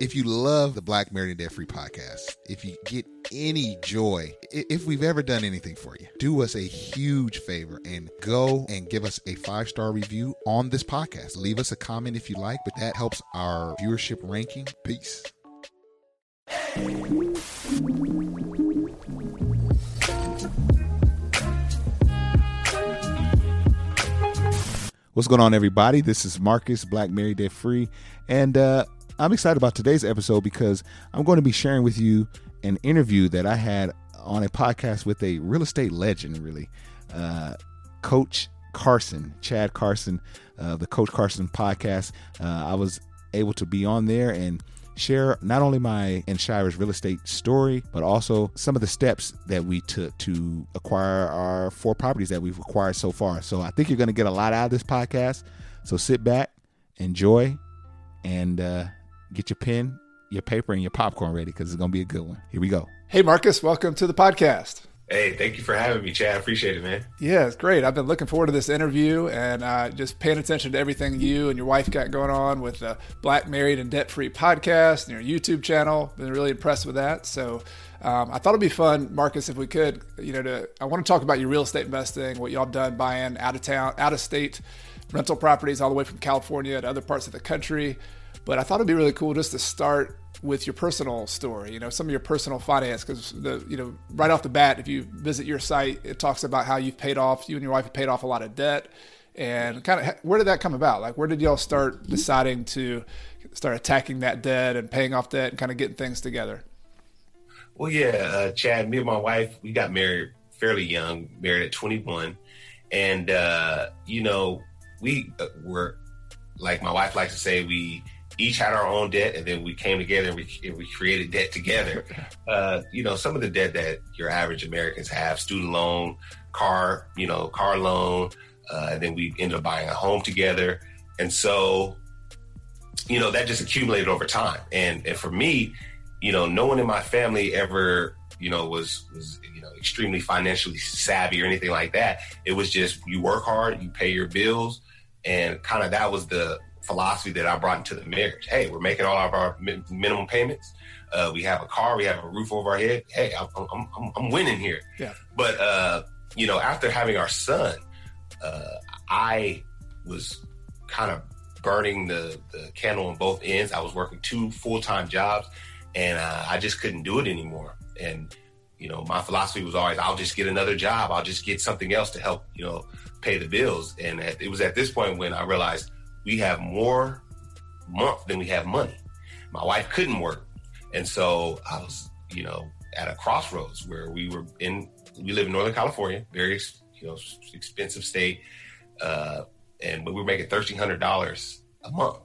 If you love the Black Married and Debt Free podcast, if you get any joy, if we've ever done anything for you, do us a huge favor and go and give us a five star review on this podcast. Leave us a comment if you like, but that helps our viewership ranking. Peace. What's going on, everybody? This is Marcus, Black Married Debt Free, and uh, I'm excited about today's episode because I'm going to be sharing with you an interview that I had on a podcast with a real estate legend, really, uh, Coach Carson, Chad Carson, uh, the Coach Carson podcast. Uh, I was able to be on there and share not only my and real estate story, but also some of the steps that we took to acquire our four properties that we've acquired so far. So I think you're going to get a lot out of this podcast. So sit back, enjoy, and uh, get your pen, your paper, and your popcorn ready because it's going to be a good one. Here we go. Hey, Marcus, welcome to the podcast. Hey, thank you for having me, Chad. I appreciate it, man. Yeah, it's great. I've been looking forward to this interview and uh, just paying attention to everything you and your wife got going on with the Black Married and Debt Free podcast and your YouTube channel. Been really impressed with that. So um, I thought it'd be fun, Marcus, if we could, you know, to I want to talk about your real estate investing, what y'all done buying out of town, out of state rental properties all the way from California to other parts of the country. But I thought it'd be really cool just to start with your personal story, you know, some of your personal finance, because the, you know, right off the bat, if you visit your site, it talks about how you've paid off, you and your wife have paid off a lot of debt, and kind of where did that come about? Like, where did y'all start deciding to start attacking that debt and paying off debt and kind of getting things together? Well, yeah, uh, Chad, me and my wife, we got married fairly young, married at 21, and uh, you know, we uh, were like my wife likes to say, we each had our own debt, and then we came together and we, and we created debt together. Uh, you know, some of the debt that your average Americans have: student loan, car, you know, car loan. Uh, and then we ended up buying a home together, and so, you know, that just accumulated over time. And and for me, you know, no one in my family ever you know, was was you know extremely financially savvy or anything like that. It was just you work hard, you pay your bills, and kind of that was the philosophy that I brought into the marriage. Hey, we're making all of our mi- minimum payments. Uh, we have a car, we have a roof over our head. Hey, I'm, I'm, I'm, I'm winning here. Yeah. But, uh, you know, after having our son, uh, I was kind of burning the, the candle on both ends. I was working two full time jobs and uh, I just couldn't do it anymore. And, you know, my philosophy was always, I'll just get another job. I'll just get something else to help, you know, pay the bills. And it was at this point when I realized we have more month than we have money. My wife couldn't work. And so I was, you know, at a crossroads where we were in, we live in Northern California, very, you know, expensive state. Uh, and we were making $1,300 a month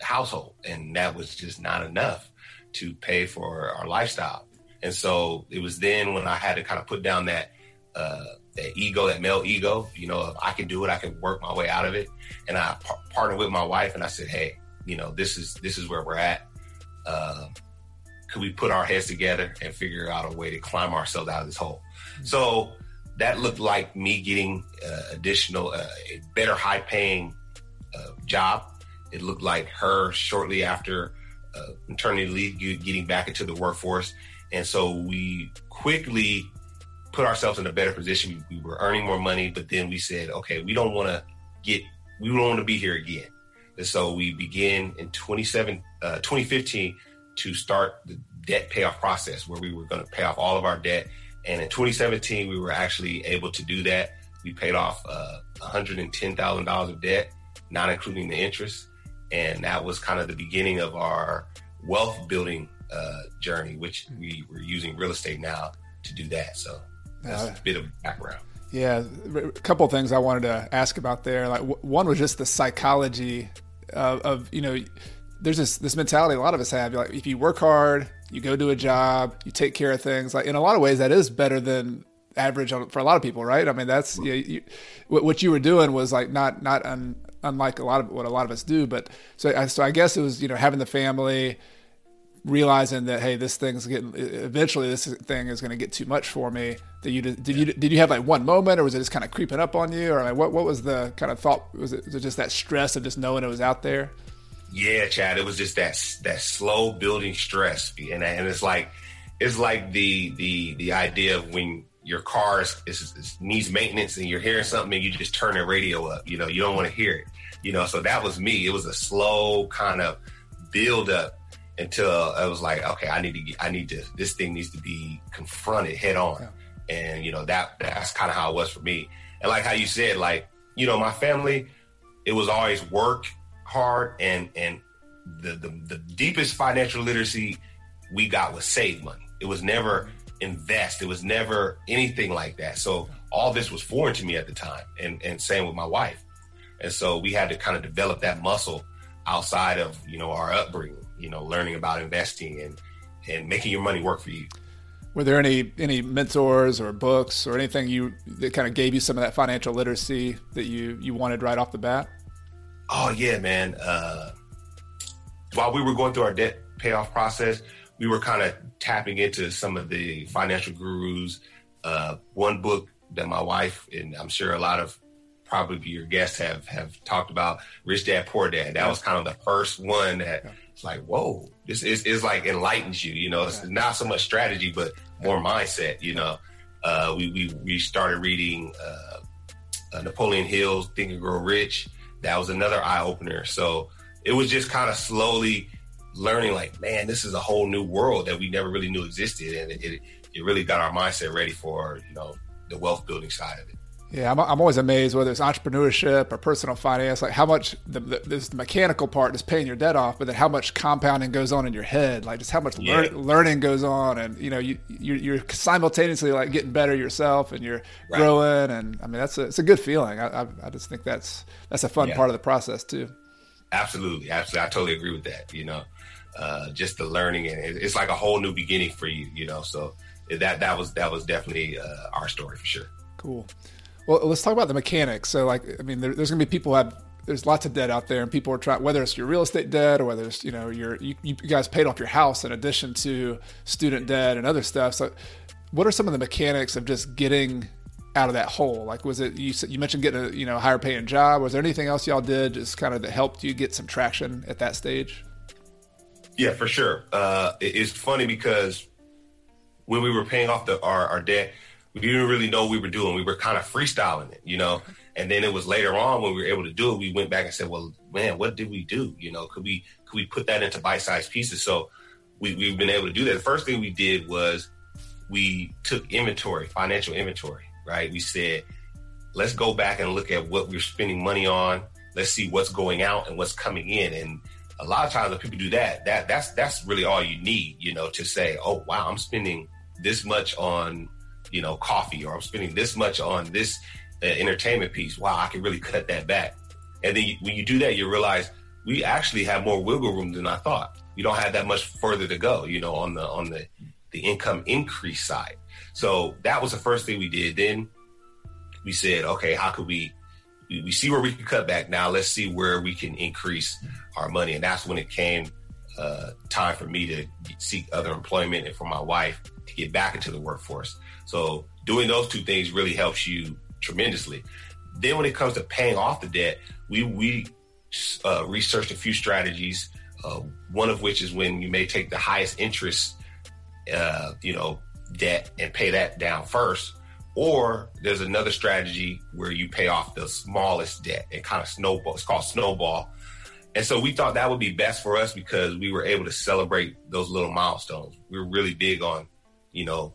household. And that was just not enough to pay for our lifestyle. And so it was then when I had to kind of put down that, uh, that ego, that male ego, you know, if I can do it, I can work my way out of it. And I par- partnered with my wife and I said, Hey, you know, this is, this is where we're at. Um, could we put our heads together and figure out a way to climb ourselves out of this hole? Mm-hmm. So that looked like me getting uh, additional, uh, a better high paying uh, job. It looked like her shortly after uh, maternity leave getting back into the workforce. And so we quickly put ourselves in a better position. We, we were earning more money, but then we said, okay, we don't want to get, we don't want to be here again. And so we began in 27, uh, 2015 to start the debt payoff process where we were going to pay off all of our debt. And in 2017, we were actually able to do that. We paid off uh, $110,000 of debt, not including the interest. And that was kind of the beginning of our wealth building uh, journey, which we were using real estate now to do that. So that's uh, a bit of background. Yeah, a couple of things I wanted to ask about there. Like one was just the psychology of, of you know there's this this mentality a lot of us have. Like if you work hard, you go do a job, you take care of things. Like in a lot of ways, that is better than average for a lot of people, right? I mean, that's you, you, what you were doing was like not not un, unlike a lot of what a lot of us do. But so so I guess it was you know having the family, realizing that hey, this thing's getting eventually this thing is going to get too much for me. That you did, you did you have like one moment, or was it just kind of creeping up on you, or like what what was the kind of thought? Was it, was it just that stress of just knowing it was out there? Yeah, Chad, it was just that that slow building stress, and and it's like it's like the the the idea of when your car is, is, is, needs maintenance and you're hearing something and you just turn the radio up. You know, you don't want to hear it. You know, so that was me. It was a slow kind of build up until I was like, okay, I need to get, I need to, this thing needs to be confronted head on. Yeah. And, you know, that, that's kind of how it was for me. And like how you said, like, you know, my family, it was always work hard and, and the, the, the deepest financial literacy we got was save money. It was never invest. It was never anything like that. So all this was foreign to me at the time and, and same with my wife. And so we had to kind of develop that muscle outside of, you know, our upbringing, you know, learning about investing and, and making your money work for you. Were there any any mentors or books or anything you that kind of gave you some of that financial literacy that you you wanted right off the bat? Oh yeah, man. Uh, while we were going through our debt payoff process, we were kind of tapping into some of the financial gurus. Uh, one book that my wife and I'm sure a lot of probably your guests have have talked about, Rich Dad Poor Dad. That was kind of the first one that it's like, whoa, this is, is like enlightens you. You know, it's not so much strategy, but more mindset. You know, uh, we we we started reading uh, uh, Napoleon Hill's Think and Grow Rich. That was another eye opener. So it was just kind of slowly learning like, man, this is a whole new world that we never really knew existed, and it, it, it really got our mindset ready for you know the wealth building side of it. Yeah, I'm, I'm always amazed whether it's entrepreneurship or personal finance, like how much the, the, this mechanical part is paying your debt off, but then how much compounding goes on in your head, like just how much yeah. lear- learning goes on, and you know you you're, you're, simultaneously like getting better yourself, and you're right. growing, and I mean that's a it's a good feeling. I, I, I just think that's that's a fun yeah. part of the process too. Absolutely, absolutely, I totally agree with that. You know, uh, just the learning and it's like a whole new beginning for you, you know. So that that was that was definitely uh, our story for sure. Cool. Well, let's talk about the mechanics. So, like, I mean, there, there's going to be people have there's lots of debt out there, and people are trying whether it's your real estate debt or whether it's you know your you, you guys paid off your house in addition to student debt and other stuff. So, what are some of the mechanics of just getting out of that hole? Like, was it you? You mentioned getting a you know higher paying job. Was there anything else y'all did just kind of that helped you get some traction at that stage? Yeah, for sure. Uh, it's funny because when we were paying off the, our, our debt, we didn't really know what we were doing. We were kind of freestyling it, you know. And then it was later on when we were able to do it, we went back and said, "Well, man, what did we do? You know, could we could we put that into bite-sized pieces?" So we, we've been able to do that. The first thing we did was we took inventory, financial inventory, right? We said, let's go back and look at what we're spending money on. Let's see what's going out and what's coming in. And a lot of times when people do that, that that's that's really all you need, you know, to say, oh wow, I'm spending this much on, you know, coffee, or I'm spending this much on this uh, entertainment piece. Wow, I can really cut that back. And then you, when you do that, you realize we actually have more wiggle room than I thought. You don't have that much further to go, you know, on the on the the income increase side. So that was the first thing we did. Then we said, okay, how could we we, see where we can cut back. Now let's see where we can increase our money. And that's when it came uh, time for me to seek other employment and for my wife to get back into the workforce. So doing those two things really helps you tremendously. Then when it comes to paying off the debt, we we uh, researched a few strategies. Uh, one of which is when you may take the highest interest, uh, you know, debt and pay that down first. Or there's another strategy where you pay off the smallest debt and kind of snowball. It's called snowball. And so we thought that would be best for us because we were able to celebrate those little milestones. We were really big on, you know,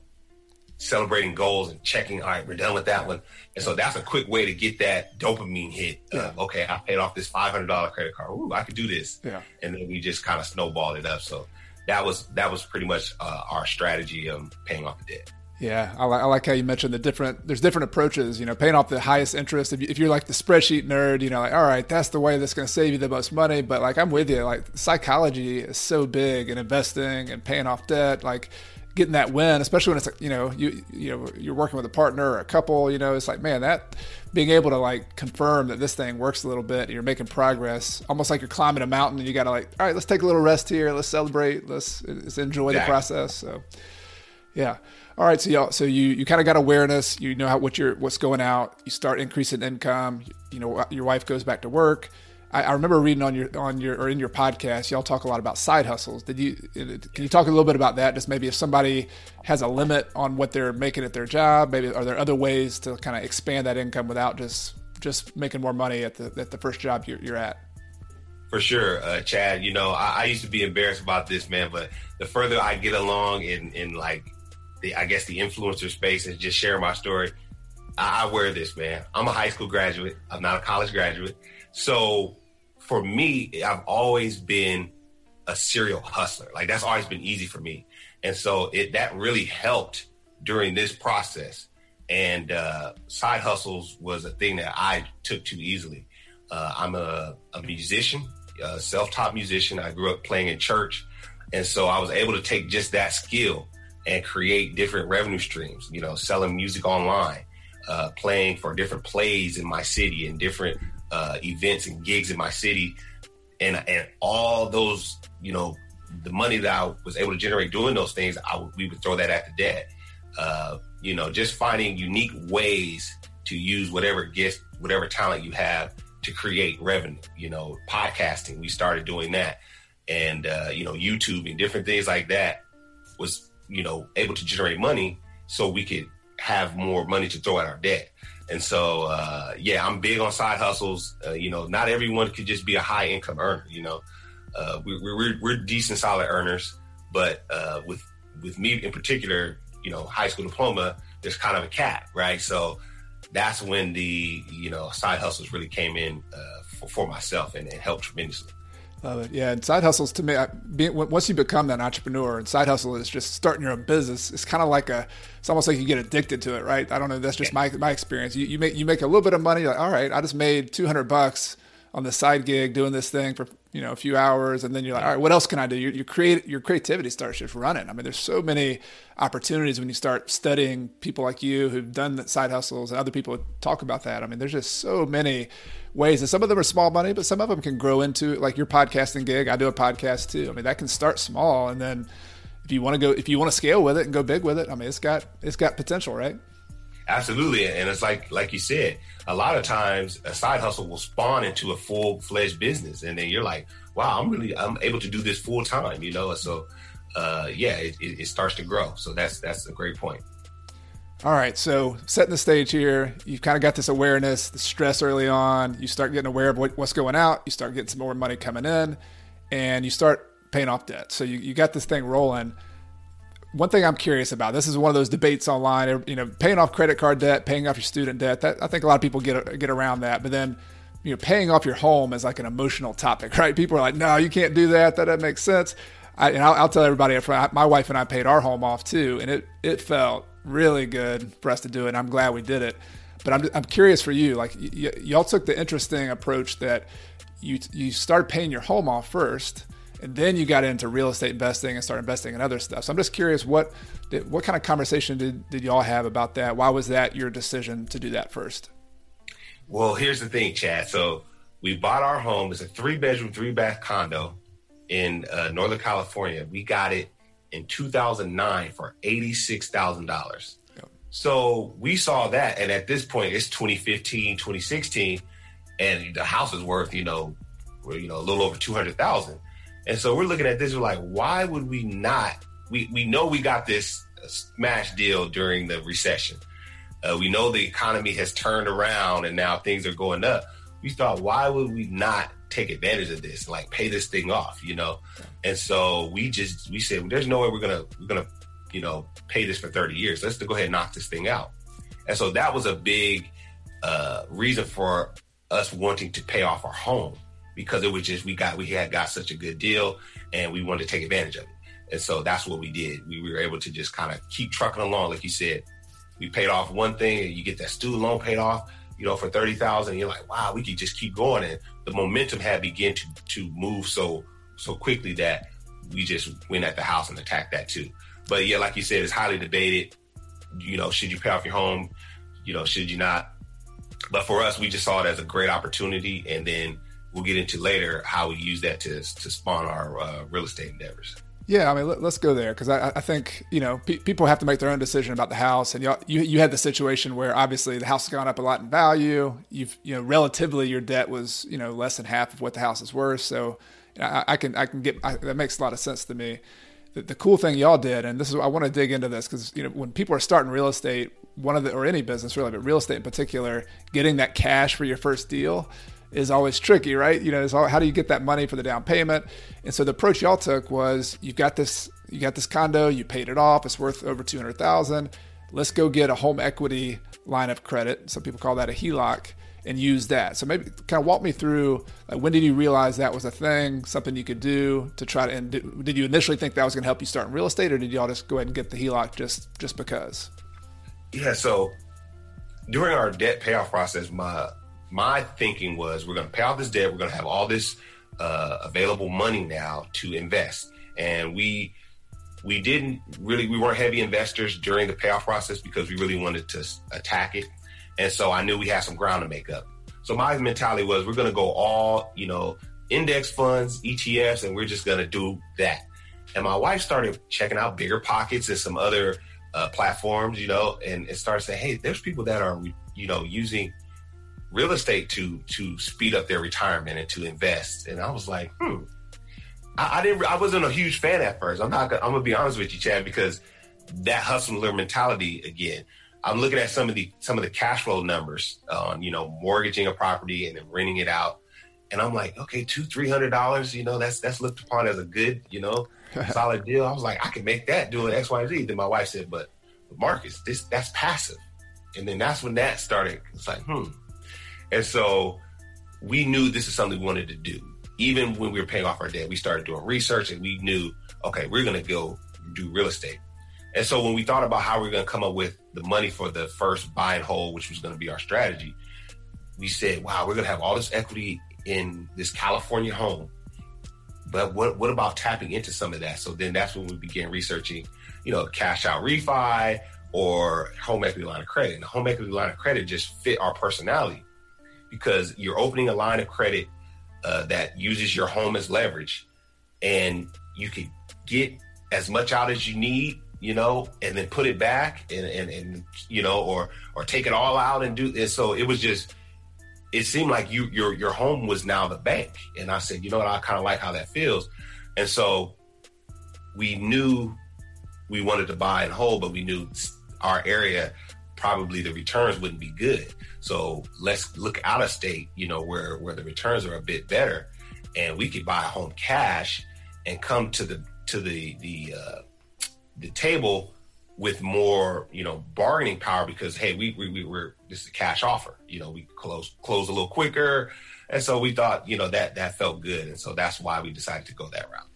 celebrating goals and checking, all right, we're done with that one. And so that's a quick way to get that dopamine hit. Yeah. okay, I paid off this $500 credit card. Ooh, I could do this. Yeah. And then we just kind of snowballed it up. So that was, that was pretty much uh, our strategy of paying off the debt. Yeah, I, li- I, like how you mentioned the different. There's different approaches. You know, paying off the highest interest. If, you, are like the spreadsheet nerd, you know, like all right, that's the way that's going to save you the most money. But like I'm with you. Like psychology is so big in investing and paying off debt. Like getting that win, especially when it's like, you know you you know you're working with a partner or a couple. You know, it's like man, that being able to like confirm that this thing works a little bit, you're making progress, almost like you're climbing a mountain and you got to like, all right, let's take a little rest here, let's celebrate, let's, let's enjoy exactly. the process. So, yeah. All right, so y'all, so you you kind of got awareness. You know how what your what's going out. You start increasing income. You know your wife goes back to work. I, I, remember reading on your on your or in your podcast, y'all talk a lot about side hustles. Did you can you talk a little bit about that? Just maybe if somebody has a limit on what they're making at their job, maybe are there other ways to kind of expand that income without just just making more money at the at the first job you're, you're at? For sure, uh, Chad. You know, I, I, used to be embarrassed about this, man. But the further I get along in in like the I guess the influencer space and just share my story. I, I wear this, man. I'm a high school graduate. I'm not a college graduate. So for me, I've always been a serial hustler. Like that's always been easy for me. And so it that really helped during this process. And uh, side hustles was a thing that I took too easily. Uh, I'm a, a musician, a self-taught musician. I grew up playing in church. And so I was able to take just that skill and create different revenue streams, you know, selling music online, uh, playing for different plays in my city and different uh, events and gigs in my city. And, and all those, you know, the money that I was able to generate doing those things, I would, we would throw that at the debt. Uh, you know, just finding unique ways to use whatever gift, whatever talent you have to create revenue. You know, podcasting, we started doing that, and uh, you know, YouTube and different things like that was you know, able to generate money so we could have more money to throw at our debt. And so, uh, yeah, I'm big on side hustles. Uh, you know, not everyone could just be a high income earner. You know, uh, we, we're we're decent, solid earners, but uh, with with me in particular, you know, high school diploma, there's kind of a cap, right? So that's when the you know side hustles really came in uh, for, for myself and, and helped tremendously. Love it. Yeah, and side hustles to me, being, once you become that entrepreneur, and side hustle is just starting your own business. It's kind of like a, it's almost like you get addicted to it, right? I don't know. That's just my my experience. You, you make you make a little bit of money. Like, all right, I just made two hundred bucks on the side gig doing this thing for you know a few hours, and then you're like, all right, what else can I do? Your, your create your creativity starts just running. I mean, there's so many opportunities when you start studying people like you who've done side hustles and other people talk about that. I mean, there's just so many ways. And some of them are small money, but some of them can grow into like your podcasting gig. I do a podcast too. I mean, that can start small and then if you want to go if you want to scale with it and go big with it, I mean, it's got it's got potential, right? Absolutely. And it's like like you said, a lot of times a side hustle will spawn into a full-fledged business and then you're like, "Wow, I'm really I'm able to do this full time," you know? So uh, yeah, it, it, starts to grow. So that's that's a great point. All right, so setting the stage here, you've kind of got this awareness, the stress early on. You start getting aware of what, what's going out. You start getting some more money coming in, and you start paying off debt. So you, you got this thing rolling. One thing I'm curious about, this is one of those debates online, you know, paying off credit card debt, paying off your student debt. That I think a lot of people get get around that, but then you know, paying off your home is like an emotional topic, right? People are like, no, you can't do that. That doesn't make sense. I, and I'll, I'll, tell everybody my wife and I paid our home off too, and it it felt really good for us to do it. I'm glad we did it. But I'm, I'm curious for you, like y- y- y'all took the interesting approach that you you started paying your home off first, and then you got into real estate investing and start investing in other stuff. So I'm just curious, what did, what kind of conversation did, did y'all have about that? Why was that your decision to do that first? Well, here's the thing, Chad. So we bought our home. It's a three bedroom, three bath condo in uh, Northern California. We got it in 2009 for $86,000. So we saw that. And at this point, it's 2015, 2016, and the house is worth, you know, you know, a little over 200,000. And so we're looking at this, we're like, why would we not? We, we know we got this smash deal during the recession. Uh, we know the economy has turned around and now things are going up. We thought, why would we not take advantage of this, like pay this thing off, you know? And so we just we said, well, there's no way we're gonna we're gonna you know pay this for 30 years. Let's go ahead and knock this thing out. And so that was a big uh, reason for us wanting to pay off our home because it was just we got we had got such a good deal and we wanted to take advantage of it. And so that's what we did. We were able to just kind of keep trucking along, like you said. We paid off one thing, and you get that student loan paid off, you know, for thirty thousand. You're like, wow, we could just keep going, and the momentum had begun to to move so so quickly that we just went at the house and attacked that too. But yeah, like you said, it's highly debated. You know, should you pay off your home? You know, should you not? But for us, we just saw it as a great opportunity, and then we'll get into later how we use that to to spawn our uh, real estate endeavors. Yeah, I mean, let, us go there because I, I, think you know pe- people have to make their own decision about the house, and you, you you had the situation where obviously the house has gone up a lot in value. You've you know relatively your debt was you know less than half of what the house is worth, so I, I can I can get I, that makes a lot of sense to me. The, the cool thing y'all did, and this is I want to dig into this because you know when people are starting real estate, one of the or any business really, but real estate in particular, getting that cash for your first deal is always tricky, right? You know, all, how do you get that money for the down payment? And so the approach y'all took was you've got this you got this condo, you paid it off, it's worth over two hundred thousand. Let's go get a home equity line of credit. Some people call that a HELOC and use that. So maybe kind of walk me through like, when did you realize that was a thing, something you could do to try to. And did, did you initially think that was going to help you start in real estate, or did y'all just go ahead and get the HELOC just just because? Yeah. So during our debt payoff process, my my thinking was we're going to pay off this debt. We're going to have all this uh, available money now to invest, and we we didn't really we weren't heavy investors during the payoff process because we really wanted to attack it and so I knew we had some ground to make up. So my mentality was we're going to go all, you know, index funds, ETFs, and we're just going to do that. And my wife started checking out Bigger Pockets and some other uh, platforms, you know, and it started saying, hey, there's people that are, you know, using real estate to to speed up their retirement and to invest. And I was like, hmm. I, I didn't. I wasn't a huge fan at first. I'm not. I'm gonna be honest with you, Chad, because that hustler mentality again I'm looking at some of the some of the cash flow numbers on you know mortgaging a property and then renting it out, and I'm like, okay, two three hundred dollars, you know, that's that's looked upon as a good you know solid deal. I was like, I can make that doing X Y Z. Then my wife said, but, but Marcus, this that's passive, and then that's when that started. It's like, hmm, and so we knew this is something we wanted to do. Even when we were paying off our debt, we started doing research, and we knew, okay, we're going to go do real estate. And so when we thought about how we are going to come up with the money for the first buy and hold, which was going to be our strategy, we said, wow, we're going to have all this equity in this California home. But what, what about tapping into some of that? So then that's when we began researching, you know, cash out refi or home equity line of credit. And the home equity line of credit just fit our personality because you're opening a line of credit uh, that uses your home as leverage and you can get as much out as you need you know, and then put it back and, and, and you know, or or take it all out and do this. So it was just it seemed like you your your home was now the bank. And I said, you know what, I kind of like how that feels. And so we knew we wanted to buy and hold, but we knew our area probably the returns wouldn't be good. So let's look out of state, you know, where where the returns are a bit better, and we could buy a home cash and come to the to the the uh, the table with more, you know, bargaining power because hey, we we, we were this is a cash offer. You know, we close close a little quicker, and so we thought you know that that felt good, and so that's why we decided to go that route.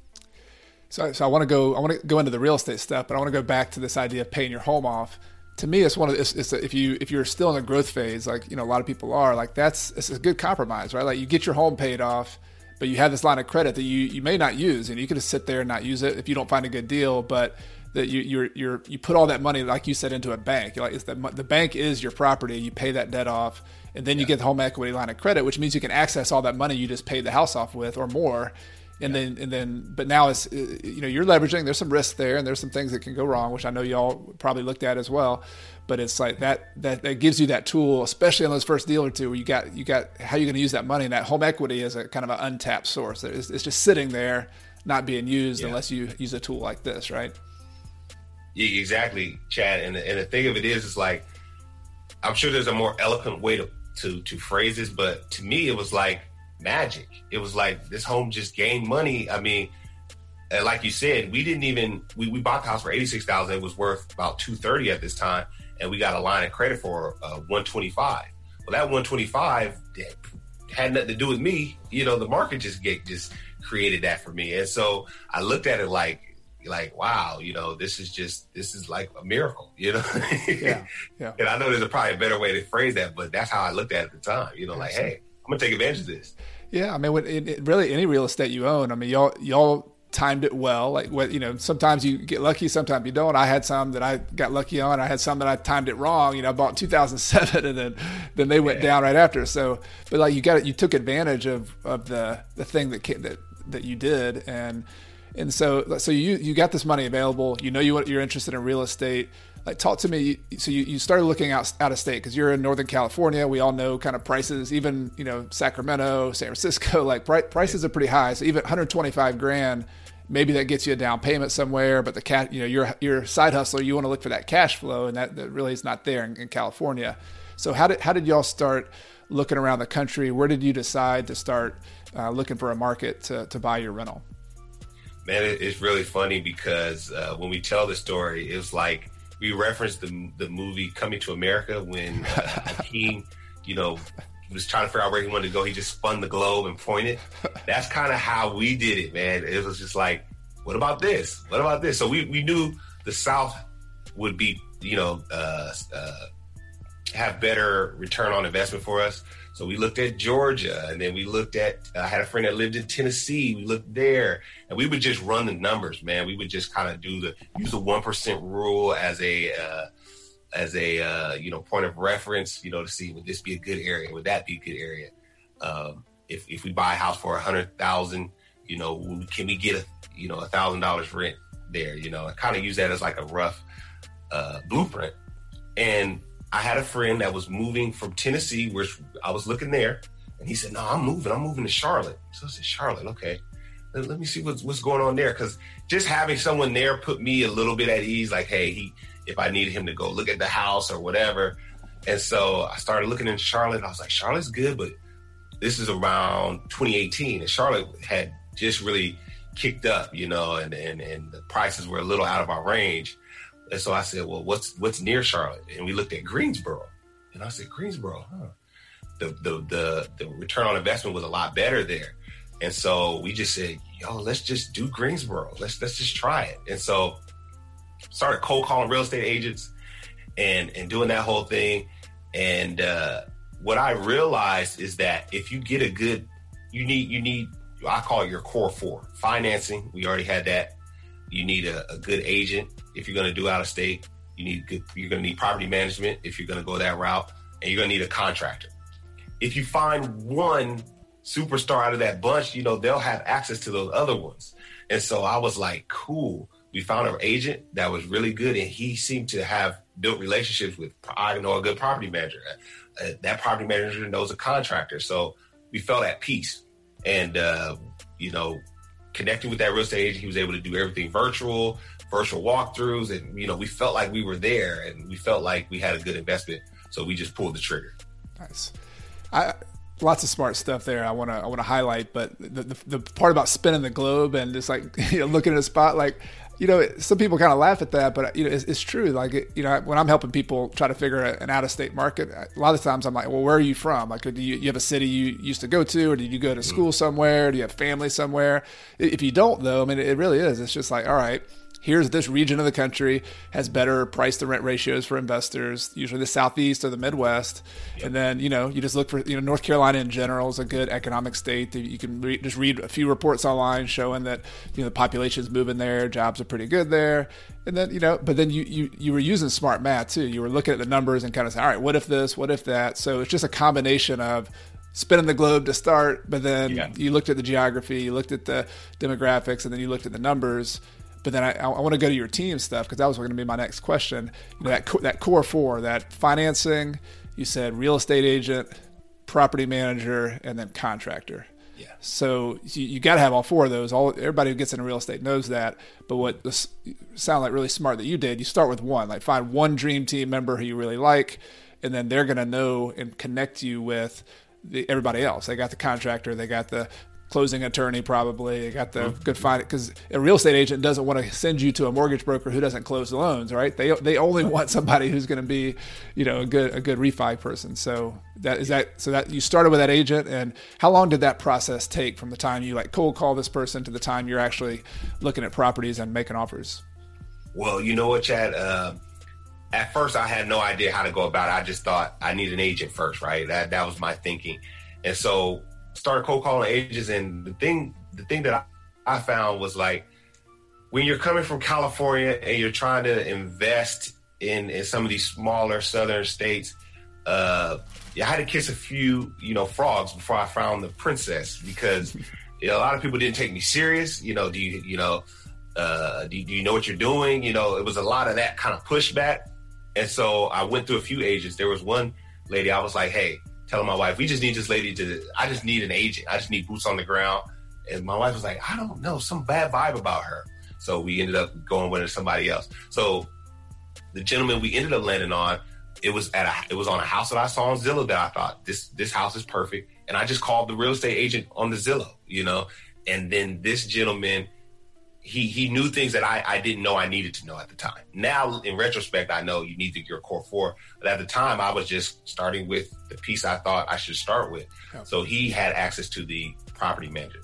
So, so I want to go. I want to go into the real estate stuff, but I want to go back to this idea of paying your home off. To me, it's one of it's, it's if you if you're still in the growth phase, like you know a lot of people are, like that's it's a good compromise, right? Like you get your home paid off, but you have this line of credit that you you may not use, and you can just sit there and not use it if you don't find a good deal, but that you you're, you're you put all that money like you said into a bank. You're like it's the the bank is your property. You pay that debt off, and then you get the home equity line of credit, which means you can access all that money you just paid the house off with or more. And yeah. then and then but now it's uh, you know you're leveraging. There's some risks there, and there's some things that can go wrong, which I know y'all probably looked at as well. But it's like that that that gives you that tool, especially on those first deal or two, where you got you got how you're going to use that money. And that home equity is a kind of an untapped source. It's, it's just sitting there, not being used yeah. unless you use a tool like this, right? Exactly, Chad. And the, and the thing of it is, is like, I'm sure there's a more eloquent way to, to, to phrase this, but to me, it was like magic. It was like this home just gained money. I mean, like you said, we didn't even, we, we bought the house for 86,000. It was worth about 230 at this time. And we got a line of credit for uh, 125. Well, that 125 had nothing to do with me. You know, the market just get, just created that for me. And so I looked at it like, like, wow, you know, this is just this is like a miracle, you know. yeah, yeah. And I know there's a probably a better way to phrase that, but that's how I looked at it at the time. You know, like, hey, gonna take advantage of this. Yeah, I mean, when, it, it, really any real estate you own, I mean, y'all y'all timed it well. Like what you know, sometimes you get lucky, sometimes you don't. I had some that I got lucky on. I had some that I timed it wrong. You know, I bought 2007, and then then they went yeah. down right after. So, but like you got it, you took advantage of of the the thing that that that you did, and and so so you you got this money available. You know you you're interested in real estate. Like talk to me. So you, you started looking out out of state because you're in Northern California. We all know kind of prices. Even you know Sacramento, San Francisco. Like prices are pretty high. So even 125 grand maybe that gets you a down payment somewhere, but the cat, you know, your your side hustler, you want to look for that cash flow, and that, that really is not there in, in, California. So how did how did y'all start looking around the country? Where did you decide to start uh, looking for a market to to buy your rental? Man, it's really funny because uh, when we tell the story, it was like we referenced the the movie Coming to America when uh, King, you know, was trying to figure out where he wanted to go. He just spun the globe and pointed. That's kind of how we did it, man. It was just like, what about this? What about this? So we, we knew the South would be, you know, uh, uh, have better return on investment for us. So we looked at Georgia, and then we looked at. I had a friend that lived in Tennessee. We looked there, and we would just run the numbers, man. We would just kind of do the use the one percent rule as a uh, as a uh, you know point of reference, you know, to see would this be a good area? Would that be a good area? Um, if if we buy a house for a hundred thousand, you know, can we get a you know a thousand dollars rent there? You know, I kind of use that as like a rough uh, blueprint. And I had a friend that was moving from Tennessee, where I was looking there, and he said, "No, I'm moving. I'm moving to Charlotte." So I said, "Charlotte, okay." Let, let me see what's what's going on there, because just having someone there put me a little bit at ease. Like, hey, he if I needed him to go look at the house or whatever. And so I started looking in Charlotte. I was like, Charlotte's good, but this is around 2018, and Charlotte had just really kicked up, you know, and and and the prices were a little out of our range. And so I said, well, what's what's near Charlotte? And we looked at Greensboro, and I said, Greensboro, huh? The the the the return on investment was a lot better there. And so we just said, yo, let's just do Greensboro. Let's let's just try it. And so started cold calling real estate agents and and doing that whole thing. And uh, what I realized is that if you get a good, you need you need I call it your core four financing. We already had that. You need a, a good agent if you're going to do out of state. You need. You're going to need property management if you're going to go that route, and you're going to need a contractor. If you find one superstar out of that bunch, you know they'll have access to those other ones. And so I was like, cool we found an agent that was really good, and he seemed to have built relationships with I know a good property manager. Uh, that property manager knows a contractor, so we felt at peace. And uh, you know, connecting with that real estate agent, he was able to do everything virtual, virtual walkthroughs, and you know, we felt like we were there, and we felt like we had a good investment. So we just pulled the trigger. Nice. I lots of smart stuff there. I want to I want to highlight, but the, the, the part about spinning the globe and just like you know looking at a spot like you know, some people kind of laugh at that, but you know, it's, it's true. Like, you know, when I'm helping people try to figure an out-of-state market, a lot of times I'm like, well, where are you from? Like, do you, you have a city you used to go to, or did you go to mm. school somewhere? Do you have family somewhere? If you don't, though, I mean, it really is. It's just like, all right, here's this region of the country has better price to rent ratios for investors, usually the southeast or the Midwest. Yep. And then, you know, you just look for, you know, North Carolina in general is a good economic state. You can re- just read a few reports online showing that, you know, the population's moving there, jobs are pretty good there. And then, you know, but then you, you, you were using smart math too. You were looking at the numbers and kind of saying, all right, what if this, what if that? So it's just a combination of spinning the globe to start, but then yeah. you looked at the geography, you looked at the demographics, and then you looked at the numbers but then I, I want to go to your team stuff because that was going to be my next question. You know, that that core four, that financing. You said real estate agent, property manager, and then contractor. Yeah. So you, you got to have all four of those. All everybody who gets into real estate knows that. But what this sound like really smart that you did, you start with one. Like find one dream team member who you really like, and then they're going to know and connect you with the, everybody else. They got the contractor, they got the closing attorney probably. Got the mm-hmm. good find because a real estate agent doesn't want to send you to a mortgage broker who doesn't close the loans, right? They they only want somebody who's going to be, you know, a good a good refi person. So that is that. So that you started with that agent, and how long did that process take from the time you like cold call this person to the time you're actually looking at properties and making offers? Well, you know what, Chad. Uh, at first, I had no idea how to go about it. I just thought I need an agent first, right? That that was my thinking, and so started cold calling agents. And the thing, the thing that I, I found was like when you're coming from California and you're trying to invest in in some of these smaller southern states, uh, I had to kiss a few, you know, frogs before I found the princess because you know, a lot of people didn't take me serious. You know, do you, you know, uh, do, do you know what you're doing? You know, it was a lot of that kind of pushback. And so I went through a few agents. There was one lady I was like, hey, telling my wife, we just need this lady to, I just need an agent. I just need boots on the ground. And my wife was like, I don't know, some bad vibe about her. So we ended up going with somebody else. So the gentleman we ended up landing on, it was at a, it was on a house that I saw on Zillow that I thought this, this house is perfect. And I just called the real estate agent on the Zillow, you know, and then this gentleman, he he knew things that I, I didn't know I needed to know at the time. Now, in retrospect, I know you need to your core four. But at the time, I was just starting with the piece I thought I should start with. So he had access to the property manager,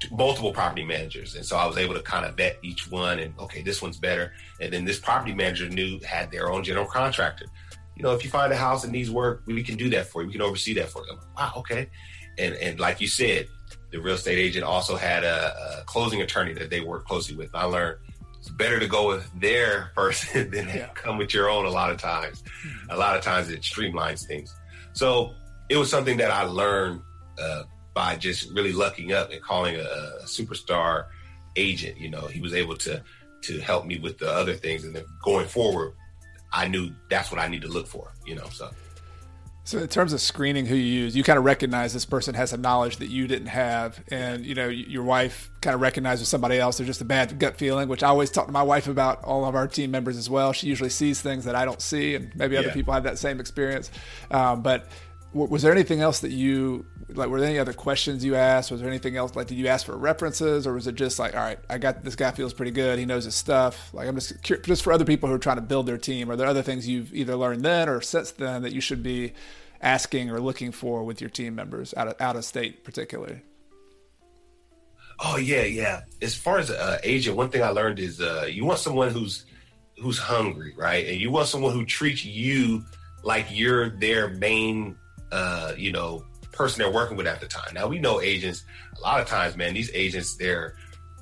to multiple property managers, and so I was able to kind of vet each one. And okay, this one's better. And then this property manager knew had their own general contractor. You know, if you find a house that needs work, we can do that for you. We can oversee that for you. Like, wow, okay. And and like you said, the real estate agent also had a, a closing attorney that they work closely with. I learned it's better to go with their person than yeah. come with your own a lot of times. Mm-hmm. A lot of times it streamlines things. So it was something that I learned uh, by just really lucking up and calling a, a, superstar agent. You know, he was able to to help me with the other things, and then going forward, I knew that's what I need to look for. You know, so. So in terms of screening who you use, you kind of recognize this person has some knowledge that you didn't have, and you know your wife kind of recognizes somebody else. There's just a bad gut feeling, which I always talk to my wife about all of our team members as well. She usually sees things that I don't see, and maybe yeah. other people have that same experience. Um, but was there anything else that you like? Were there any other questions you asked? Was there anything else like? Did you ask for references, or was it just like, all right, I got this guy feels pretty good. He knows his stuff. Like I'm just just for other people who are trying to build their team. Are there other things you've either learned then or since then that you should be asking or looking for with your team members out of out of state, particularly? Oh yeah, yeah. As far as uh, agent, one thing I learned is uh, you want someone who's who's hungry, right? And you want someone who treats you like you're their main uh, you know, person they're working with at the time. Now we know agents, a lot of times, man, these agents, they're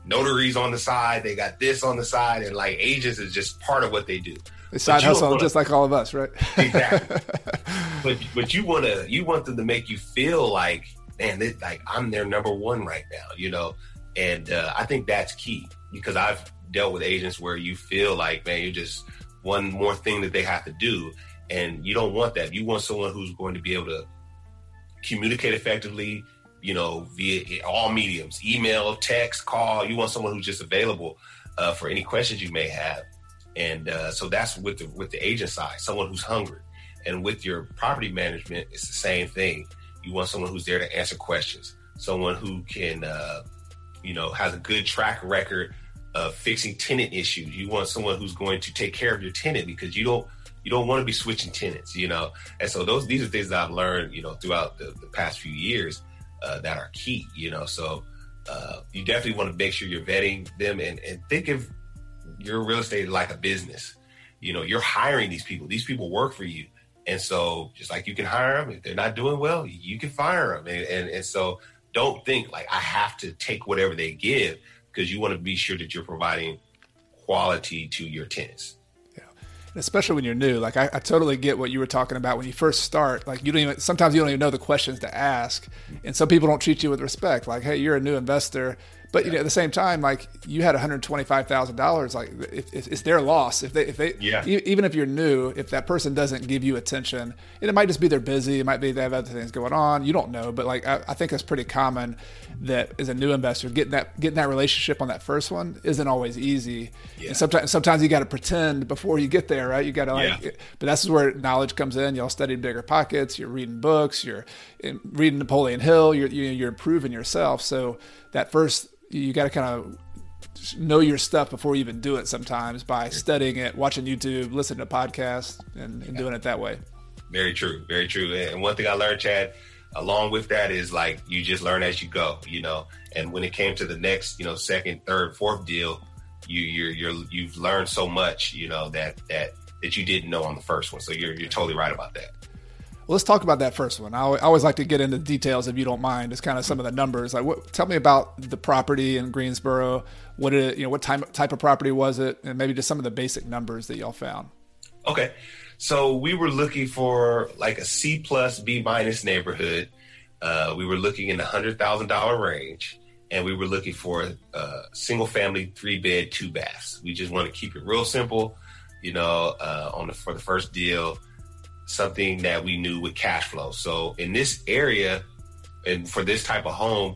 notaries on the side, they got this on the side, and like agents is just part of what they do. They side hustle wanna, just like all of us, right? exactly. but but you wanna you want them to make you feel like, man, they, like I'm their number one right now, you know? And uh, I think that's key because I've dealt with agents where you feel like, man, you're just one more thing that they have to do. And you don't want that. You want someone who's going to be able to communicate effectively, you know, via all mediums, email, text, call. You want someone who's just available uh, for any questions you may have. And uh, so that's with the with the agent side, someone who's hungry. And with your property management, it's the same thing. You want someone who's there to answer questions, someone who can, uh, you know, has a good track record of fixing tenant issues. You want someone who's going to take care of your tenant because you don't you don't want to be switching tenants, you know. And so those these are things that I've learned, you know, throughout the, the past few years uh, that are key, you know. So uh, you definitely want to make sure you're vetting them and, and think of your real estate like a business. You know, you're hiring these people. These people work for you. And so just like you can hire them, if they're not doing well, you can fire them. And, and, and so don't think like I have to take whatever they give because you want to be sure that you're providing quality to your tenants especially when you're new. Like I, I, totally get what you were talking about when you first start. Like you don't even sometimes you don't even know the questions to ask, and some people don't treat you with respect. Like hey, you're a new investor, But you know, at the same time, like you had one hundred twenty five thousand dollars. Like if, if it's their loss. If they if they Yeah. e- even if you're new, if that person doesn't give you attention, and it might just be they're busy. It might be they have other things going on. You don't know. But like I, I think that's pretty common. That as a new investor, getting that getting that relationship on that first one isn't always easy. Yeah. And sometimes sometimes you got to pretend before you get there, right? You got to like. Yeah. But that's where knowledge comes in. Y'all studied bigger pockets. You're reading books. You're in- reading Napoleon Hill. You're you- you're improving yourself. So that first, you got to kind of know your stuff before you even do it. Sometimes by studying it, watching YouTube, listening to podcasts, and, and doing it that way. Very true, very true. And one thing I learned, Chad, along with that is like you just learn as you go, you know. And when it came to the next, you know, second, third, fourth deal, you you're you're you've learned so much, you know, that that that you didn't know on the first one. So you're you're totally right about that. Well, let's talk about that first one. I always like to get into details if you don't mind. It's kind of some of the numbers. Like, what, tell me about the property in Greensboro. What did it, you know? What type type of property was it? And maybe just some of the basic numbers that y'all found. Okay. So we were looking for like a C plus B minus neighborhood. Uh, we were looking in the hundred thousand dollar range, and we were looking for a single family, three bed, two baths. We just want to keep it real simple, you know. Uh, on the for the first deal, something that we knew with cash flow. So in this area, and for this type of home,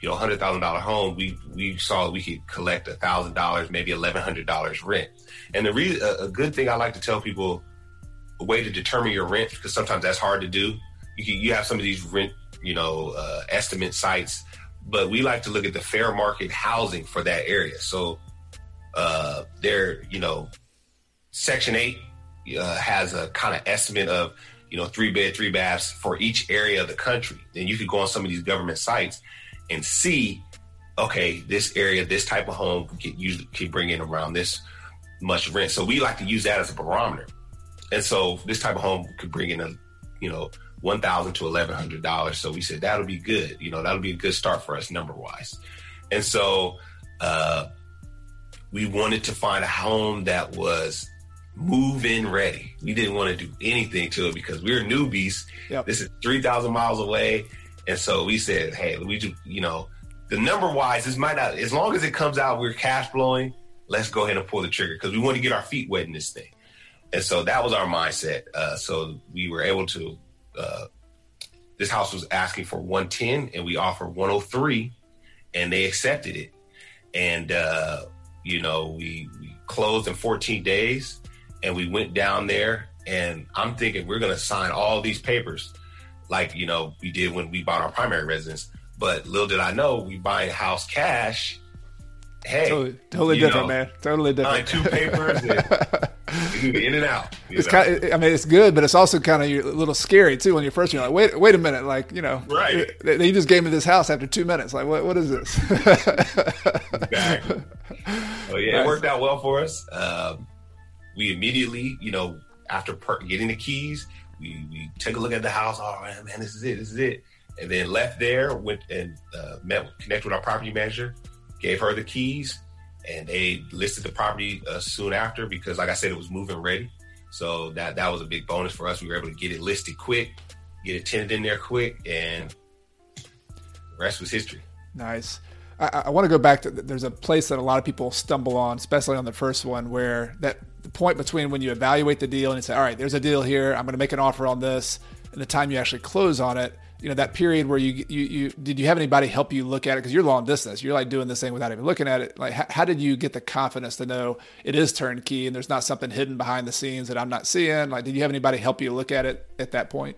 you know, hundred thousand dollar home, we we saw we could collect a thousand dollars, maybe eleven hundred dollars rent. And the reason, a, good thing I like to tell people, a way to determine your rent because sometimes that's hard to do. You can, you have some of these rent, you know, uh, estimate sites, but we like to look at the fair market housing for that area. So, uh, there, you know, Section Eight uh, has a kind of estimate of you know three bed, three baths for each area of the country. Then you could go on some of these government sites and see, okay, this area, this type of home can usually can bring in around this much rent. So we like to use that as a barometer. And so this type of home could bring in a, you know, one thousand to eleven hundred dollars. So we said that'll be good. You know, that'll be a good start for us number wise. And so uh, we wanted to find a home that was move in ready. We didn't want to do anything to it because we are newbies. Yep. This is three thousand miles away, and so we said, hey, we do, you know, the number wise, this might not. As long as it comes out, we're cash flowing. Let's go ahead and pull the trigger because we want to get our feet wet in this thing. And so that was our mindset. Uh, so we were able to. Uh, this house was asking for 110, and we offered 103, and they accepted it. And uh, you know, we, we closed in 14 days, and we went down there. And I'm thinking we're going to sign all these papers, like you know we did when we bought our primary residence. But little did I know, we buying a house cash. Hey, Totally, totally different, know, man. Totally Sign different. two papers, and you can be in and out. It's know? kind of, I mean, it's good, but it's also kind of a little scary too when you're first. You're like, wait, wait a minute, like you know, Right. They, they just gave me this house after two minutes. Like, what, what is this? Exactly. Oh yeah, Nice. it worked out well for us. Um, we immediately, you know, after per- getting the keys, we we took a look at the house. All right, man, this is it. This is it. And then left there, went and uh, met, connected with our property manager, gave her the keys, and they listed the property uh, soon after because, like I said, it was moving ready. So that that was a big bonus for us. We were able to get it listed quick, get it tenanted in there quick, and the rest was history. Nice. I, I want to go back to there's a place that a lot of people stumble on, especially on the first one, where that the point between when you evaluate the deal and you say, all right, there's a deal here, I'm going to make an offer on this, and the time you actually close on it, you know, that period where you you, you did you have anybody help you look at it because you're long distance, you're like doing this thing without even looking at it. Like, how, how did you get the confidence to know it is turnkey and there's not something hidden behind the scenes that I'm not seeing? Like, did you have anybody help you look at it at that point?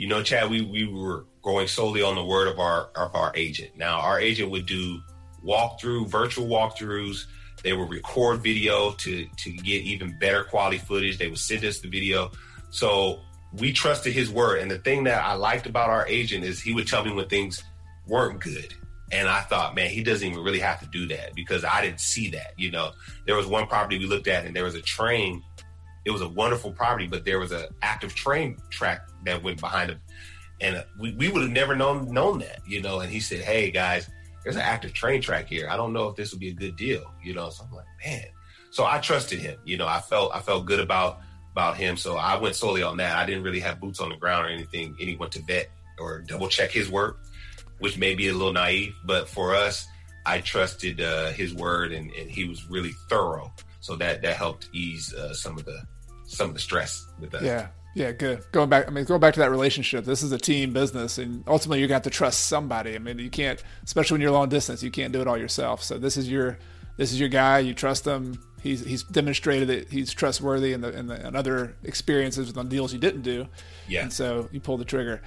You know, Chad, we, we were going solely on the word of our of our agent. Now, our agent would do walkthrough, virtual walkthroughs. They would record video to to get even better quality footage. They would send us the video. So we trusted his word. And the thing that I liked about our agent is he would tell me when things weren't good. And I thought, man, he doesn't even really have to do that because I didn't see that. You know, there was one property we looked at and there was a train. It was a wonderful property, but there was an active train track that went behind him, And we, we would have never known known that, you know. And he said, Hey guys, there's an active train track here. I don't know if this would be a good deal, you know. So I'm like, man. So I trusted him, you know. I felt I felt good about about him. So I went solely on that. I didn't really have boots on the ground or anything, anyone to vet or double check his work, which may be a little naive. But for us, I trusted uh, his word, and, and he was really thorough. So that that helped ease uh, some of the some of the stress with us. Yeah, yeah, good. Going back, I mean, going back to that relationship. This is a team business, and ultimately, you're gonna have to trust somebody. I mean, you can't, especially when you're long distance, you can't do it all yourself. So this is your this is your guy. You trust him. He's he's demonstrated that he's trustworthy in the in, the, in other experiences on deals you didn't do. Yeah. And so you pull the trigger.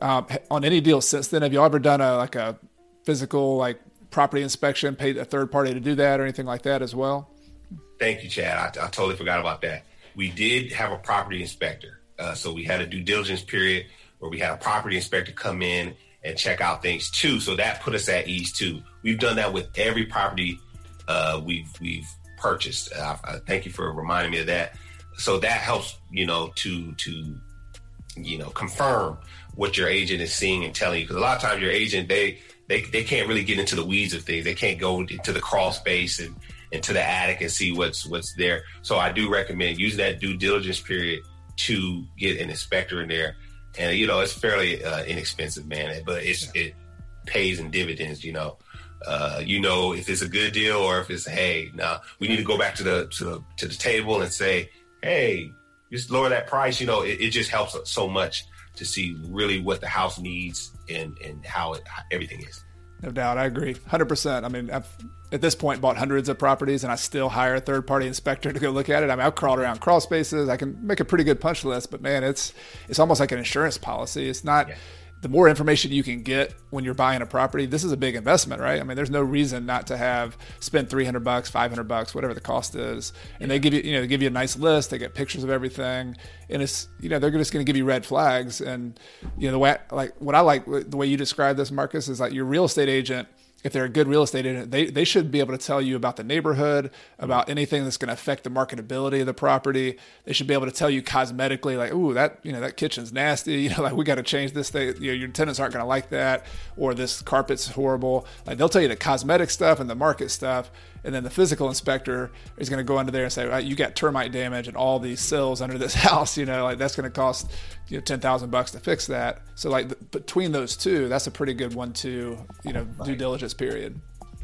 Um, on any deal since then, have you ever done a like a physical like property inspection, paid a third party to do that, or anything like that as well? Thank you, Chad. I, I totally forgot about that. We did have a property inspector uh, so we had a due diligence period where we had a property inspector come in and check out things too. So that put us at ease too. We've done that with every property uh, we've we've purchased. Uh, thank you for reminding me of that. So that helps, you know, to to you know confirm what your agent is seeing and telling you. Because a lot of times your agent they they they can't really get into the weeds of things. They can't go into the crawl space and into the attic and see what's what's there. So I do recommend using that due diligence period to get an inspector in there. And you know, it's fairly uh, inexpensive, man, but it's it pays in dividends. You know, uh, you know if it's a good deal or if it's hey, now we need to go back to the to the to the table and say, hey, just lower that price. You know, it, it just helps so much to see really what the house needs and and how, it, how everything is. No doubt, I agree, hundred percent. I mean, I've at this point bought hundreds of properties, and I still hire a third party inspector to go look at it. I mean, I've crawled around crawl spaces. I can make a pretty good punch list, but man, it's it's almost like an insurance policy. It's not. Yeah the more information you can get when you're buying a property, this is a big investment, right? I mean, there's no reason not to have spend 300 bucks, 500 bucks, whatever the cost is, and they give you, you know, they give you a nice list. They get pictures of everything, and it's, you know, they're just going to give you red flags. And you know, the way, like, what I like the way you describe this, Marcus, is like your real estate agent if they're a good real estate agent, they, they should be able to tell you about the neighborhood, about mm-hmm. anything that's going to affect the marketability of the property. They should be able to tell you cosmetically, like, ooh, that you know that kitchen's nasty. You know, like we got to change this thing. You know, your tenants aren't going to like that, or this carpet's horrible. Like they'll tell you the cosmetic stuff and the market stuff, and then the physical inspector is going to go under there and say, right, you got termite damage and all these sills under this house. You know, like that's going to cost you know ten thousand bucks to fix that. So like the, between those two, that's a pretty good one to you know due diligence period.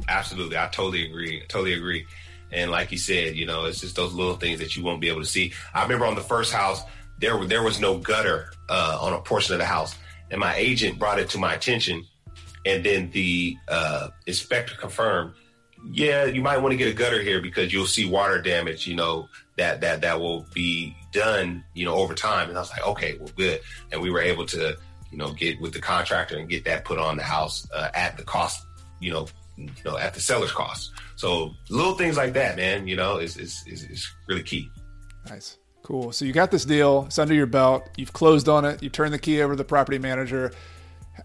Absolutely, I totally agree. totally agree. And like you said, you know, it's just those little things that you won't be able to see. I remember on the first house, there there was no gutter uh, on a portion of the house, and my agent brought it to my attention, and then the uh, inspector confirmed yeah, you might want to get a gutter here because you'll see water damage, you know, that that that will be done, you know, over time. And I was like, okay, well, good. And we were able to, you know, get with the contractor and get that put on the house uh, at the cost, you know, you know, at the seller's cost. So little things like that, man, you know, is is is, is really key. Nice. Cool. So you got this deal. It's under your belt. You've closed on it. You turned the key over to the property manager.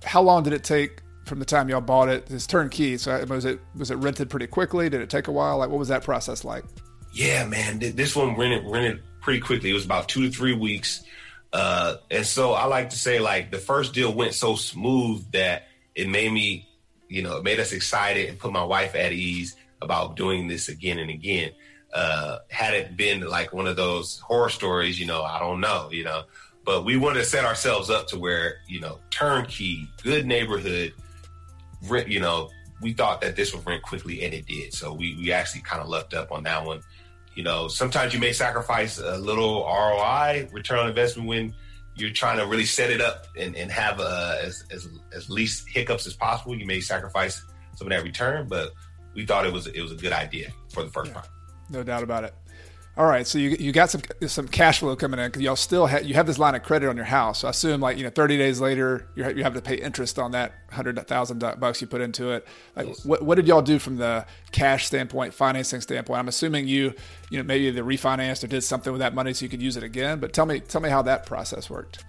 How long did it take from the time y'all bought it? It's turnkey. So was it was it rented pretty quickly? Did it take a while? Like what was that process like? Yeah, man, this one rented rented pretty quickly. It was about two to three weeks. Uh, and so I like to say like the first deal went so smooth that it made me, you know, it made us excited and put my wife at ease about doing this again and again. Uh, had it been like one of those horror stories, you know, I don't know, you know, but we wanted to set ourselves up to where, you know, turnkey, good neighborhood, rent, you know, we thought that this would rent quickly and it did. So we, we actually kind of lucked up on that one. You know, sometimes you may sacrifice a little ROI, return on investment, when you're trying to really set it up and, and have uh, as, as, as least hiccups as possible. You may sacrifice some of that return, but we thought it was it was a good idea for the first yeah, part. No doubt about it. All right, so you, you got some some cash flow coming in because y'all still have you have this line of credit on your house. So I assume like you know thirty days later you you have to pay interest on that hundred thousand bucks you put into it. Like yes. what what did y'all do from the cash standpoint, financing standpoint? I'm assuming you you know maybe the refinanced or did something with that money so you could use it again. But tell me tell me how that process worked.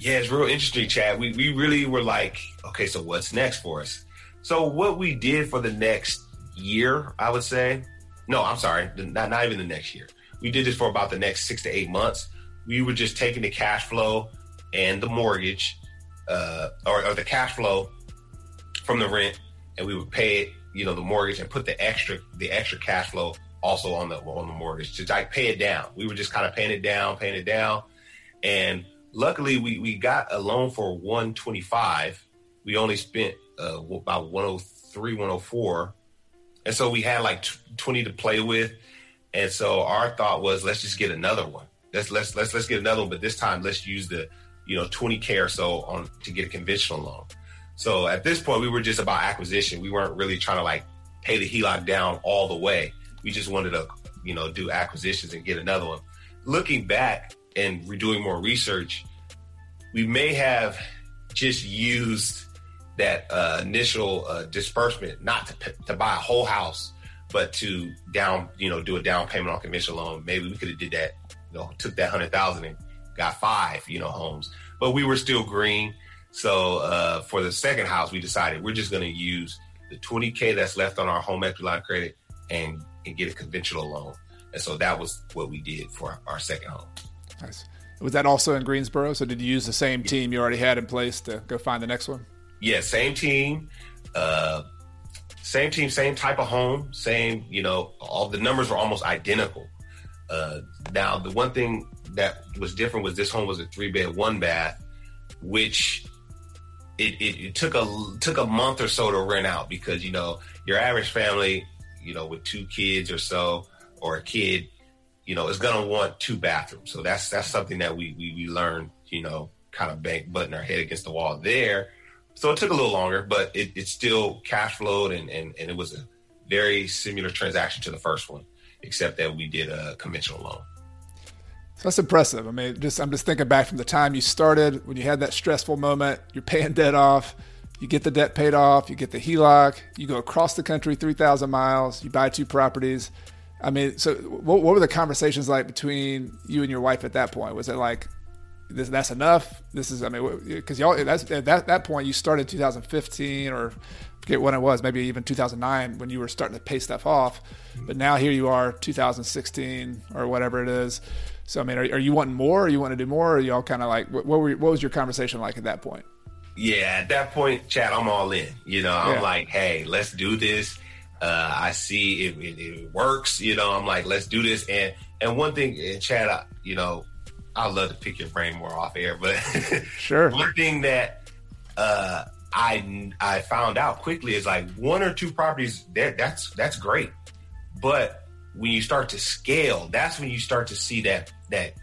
Yeah, it's real interesting, Chad. We we really were like, okay, so what's next for us? So what we did for the next year, I would say. No, I'm sorry, not not even the next year we did this for about the next six to eight months. We were just taking the cash flow and the mortgage, uh, or, or the cash flow from the rent, and we would pay it, you know, the mortgage and put the extra the extra cash flow also on the on the mortgage to like pay it down. We were just kind of paying it down, paying it down, and luckily we we got a loan for 125. We only spent uh, about 103, 104 and so we had like 20 to play with. And so our thought was, let's just get another one. Let's let's let's let's get another one, but this time let's use the you know 20k or so on to get a conventional loan. So at this point, we were just about acquisition. We weren't really trying to like pay the HELOC down all the way. We just wanted to you know do acquisitions and get another one. Looking back and redoing more research, we may have just used that uh, initial uh, disbursement not to, to buy a whole house, but to down, you know, do a down payment on conventional loan. Maybe we could have did that, you know, took that hundred thousand and got five, you know, homes. But we were still green. So uh, for the second house, we decided we're just going to use the 20k that's left on our home equity line credit and and get a conventional loan. And so that was what we did for our second home. Nice. Was that also in Greensboro? So did you use the same team you already had in place to go find the next one? Yeah, same team, uh, same team, same type of home, same. You know, all the numbers were almost identical. Uh, now, the one thing that was different was this home was a three bed, one bath, which it, it, it, took a took a month or so to rent out because you know your average family, you know, with two kids or so or a kid, you know, is gonna want two bathrooms. So that's that's something that we we, we learned, you know, kind of bank butting our head against the wall there. So it took a little longer, but it, it still cash flowed and, and, and it was a very similar transaction to the first one, except that we did a conventional loan. So that's impressive. I mean, just I'm just thinking back from the time you started when you had that stressful moment, you're paying debt off, you get the debt paid off, you get the HELOC, you go across the country 3,000 miles, you buy two properties. I mean, so what, what were the conversations like between you and your wife at that point? Was it like, this, that's enough. This is, I mean, because y'all that's at that, that point you started 2015 or forget when it was, maybe even 2009 when you were starting to pay stuff off. But now here you are, 2016 or whatever it is. So I mean, are, are you wanting more? Or you want to do more? Or y'all kind of like what, what, were, what was your conversation like at that point? Yeah, at that point, Chad, I'm all in. You know, I'm yeah. like, hey, let's do this. Uh, I see it, it, it, works. You know, I'm like, let's do this. And and one thing, and Chad, I, you know, I love to pick your brain more off air, but sure. one thing that uh, I I found out quickly is like one or two properties that that's that's great, but when you start to scale, that's when you start to see that that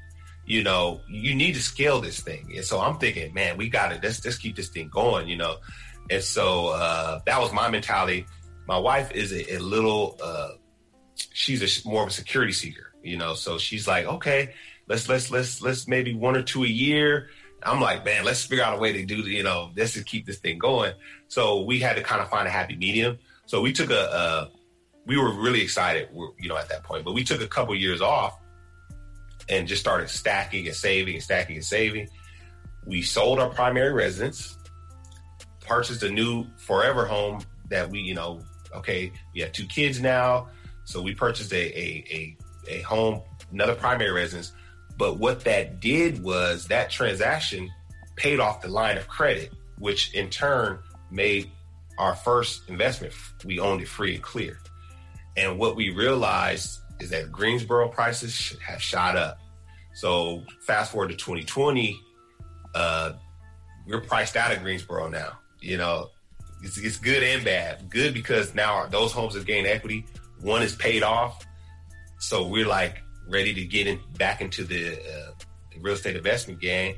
you know you need to scale this thing. And so I'm thinking, man, we got let's let's keep this thing going, you know. And so uh, that was my mentality. My wife is a, a little. Uh, she's a more of a security seeker, you know. So she's like, okay, let's let's let's let's maybe one or two a year. I'm like, man, let's figure out a way to do, you know, let's just keep this thing going. So we had to kind of find a happy medium. So we took a, a we were really excited, you know, at that point, but we took a couple years off and just started stacking and saving and stacking and saving. We sold our primary residence, purchased a new forever home that we, you know, okay, we have two kids now. So we purchased a, a, a, a home, another primary residence but what that did was that transaction paid off the line of credit, which in turn made our first investment, we owned it free and clear. And what we realized is that Greensboro prices have shot up. So fast forward to 2020, uh, we're priced out of Greensboro now. You know, it's, it's good and bad. Good because now our, those homes have gained equity. One is paid off. So we're like, ready to get in, back into the, uh, the real estate investment game.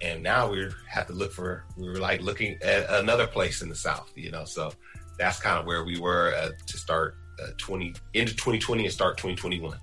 And now we have to look for, we were like looking at another place in the South, you know, so that's kind of where we were uh, to start uh, 20 into 2020 and start 2021.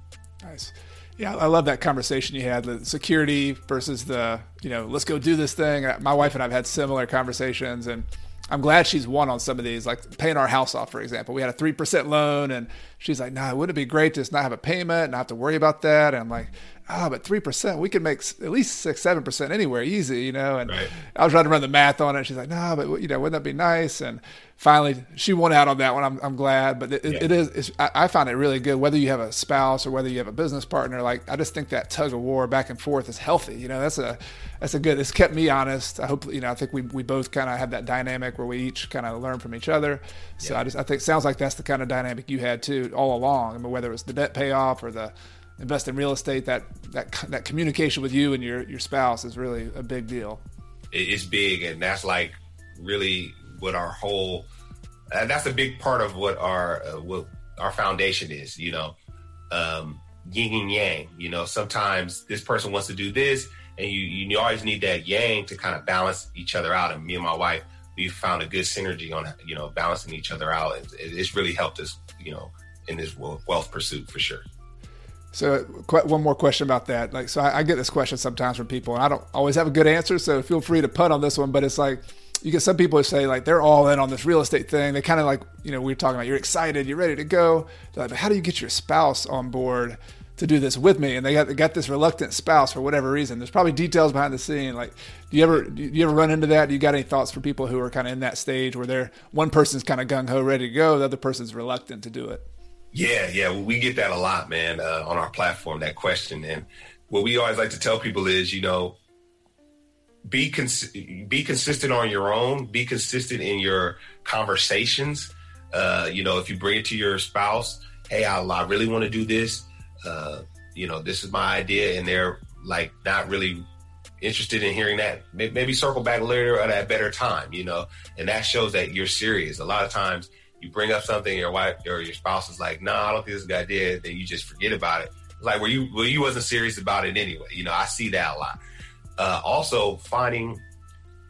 Nice. Yeah, I love that conversation you had, the security versus the, you know, let's go do this thing. My wife and I've had similar conversations and I'm glad she's won on some of these, like paying our house off, for example. We had a 3% loan, and she's like, nah, wouldn't it be great to just not have a payment and not have to worry about that? And I'm like, ah, oh, but 3%, we could make at least 6 7% anywhere easy, you know? And right. I was trying to run the math on it. She's like, no, nah, but, you know, wouldn't that be nice? And finally, she won out on that one. I'm, I'm glad. But it, yeah. it is, I, I find it really good, whether you have a spouse or whether you have a business partner. Like, I just think that tug of war back and forth is healthy. You know, that's a, that's a good, it's kept me honest. I hope, you know, I think we, we both kind of have that dynamic where we each kind of learn from each other. So yeah. I just, I think sounds like that's the kind of dynamic you had too all along. I mean, whether it was the debt payoff or the, invest in real estate, that that that communication with you and your your spouse is really a big deal. It's big, and that's like really what our whole. And that's a big part of what our uh, what our foundation is. You know, um, yin and yang. You know, sometimes this person wants to do this, and you you always need that yang to kind of balance each other out. And me and my wife, we found a good synergy on you know balancing each other out. It, it's really helped us, you know, in this wealth pursuit for sure. So, one more question about that. Like, so I, I, get this question sometimes from people, and I don't always have a good answer. So, feel free to put on this one. But it's like, you get some people who say like they're all in on this real estate thing. They kind of like, you know, we are talking about you're excited, you're ready to go. They're Like, but how do you get your spouse on board to do this with me? And they got, they got this reluctant spouse for whatever reason. There's probably details behind the scene. Like, do you ever do you ever run into that? Do you got any thoughts for people who are kind of in that stage where they're one person's kind of gung ho, ready to go, the other person's reluctant to do it? Yeah, yeah, well, we get that a lot, man, uh, on our platform. That question, and what we always like to tell people is, you know, be cons- be consistent on your own. Be consistent in your conversations. Uh, you know, if you bring it to your spouse, hey, I, I really want to do this. Uh, you know, this is my idea, and they're like not really interested in hearing that. Maybe circle back later at a better time. You know, and that shows that you're serious. A lot of times you bring up something, your wife or your spouse is like, "No, nah, I don't think this good idea." Then you just forget about it. Like, well, you well, you wasn't serious about it anyway. You know, I see that a lot. Uh, also, finding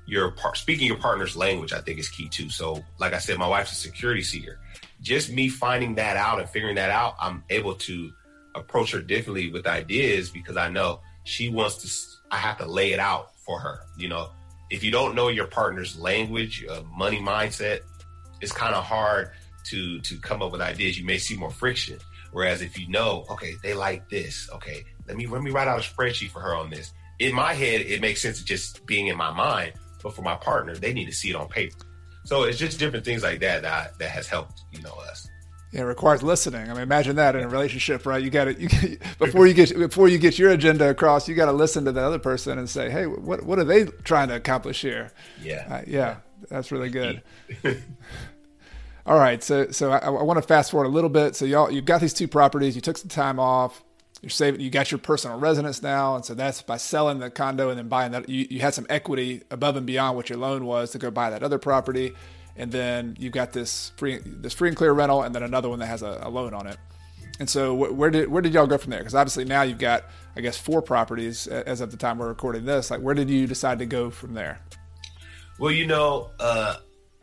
your speaking your partner's language, I think is key too. So, like I said, my wife's a security seeker. Just me finding that out and figuring that out, I'm able to approach her differently with ideas because I know she wants to. I have to lay it out for her. You know, if you don't know your partner's language, uh, money mindset, it's kind of hard to to come up with ideas. You may see more friction. Whereas if you know, okay, they like this. Okay, let me let me write out a spreadsheet for her on this. In my head, it makes sense just being in my mind, but for my partner, they need to see it on paper. So it's just different things like that that that has helped you know us. Yeah, it requires listening. I mean, imagine that in a relationship, right? You got to you, before you get before you get your agenda across, you got to listen to the other person and say, "Hey, what what are they trying to accomplish here?" Yeah, uh, yeah, that's really good. All right, so so I, I want to fast forward a little bit. So y'all, you've got these two properties. You took some time off. You're saving. You got your personal residence now, and so that's by selling the condo and then buying that. You, you had some equity above and beyond what your loan was to go buy that other property, and then you've got this free this free and clear rental, and then another one that has a, a loan on it. And so where did where did y'all go from there? Because obviously now you've got I guess four properties as of the time we're recording this. Like where did you decide to go from there? Well, you know, uh,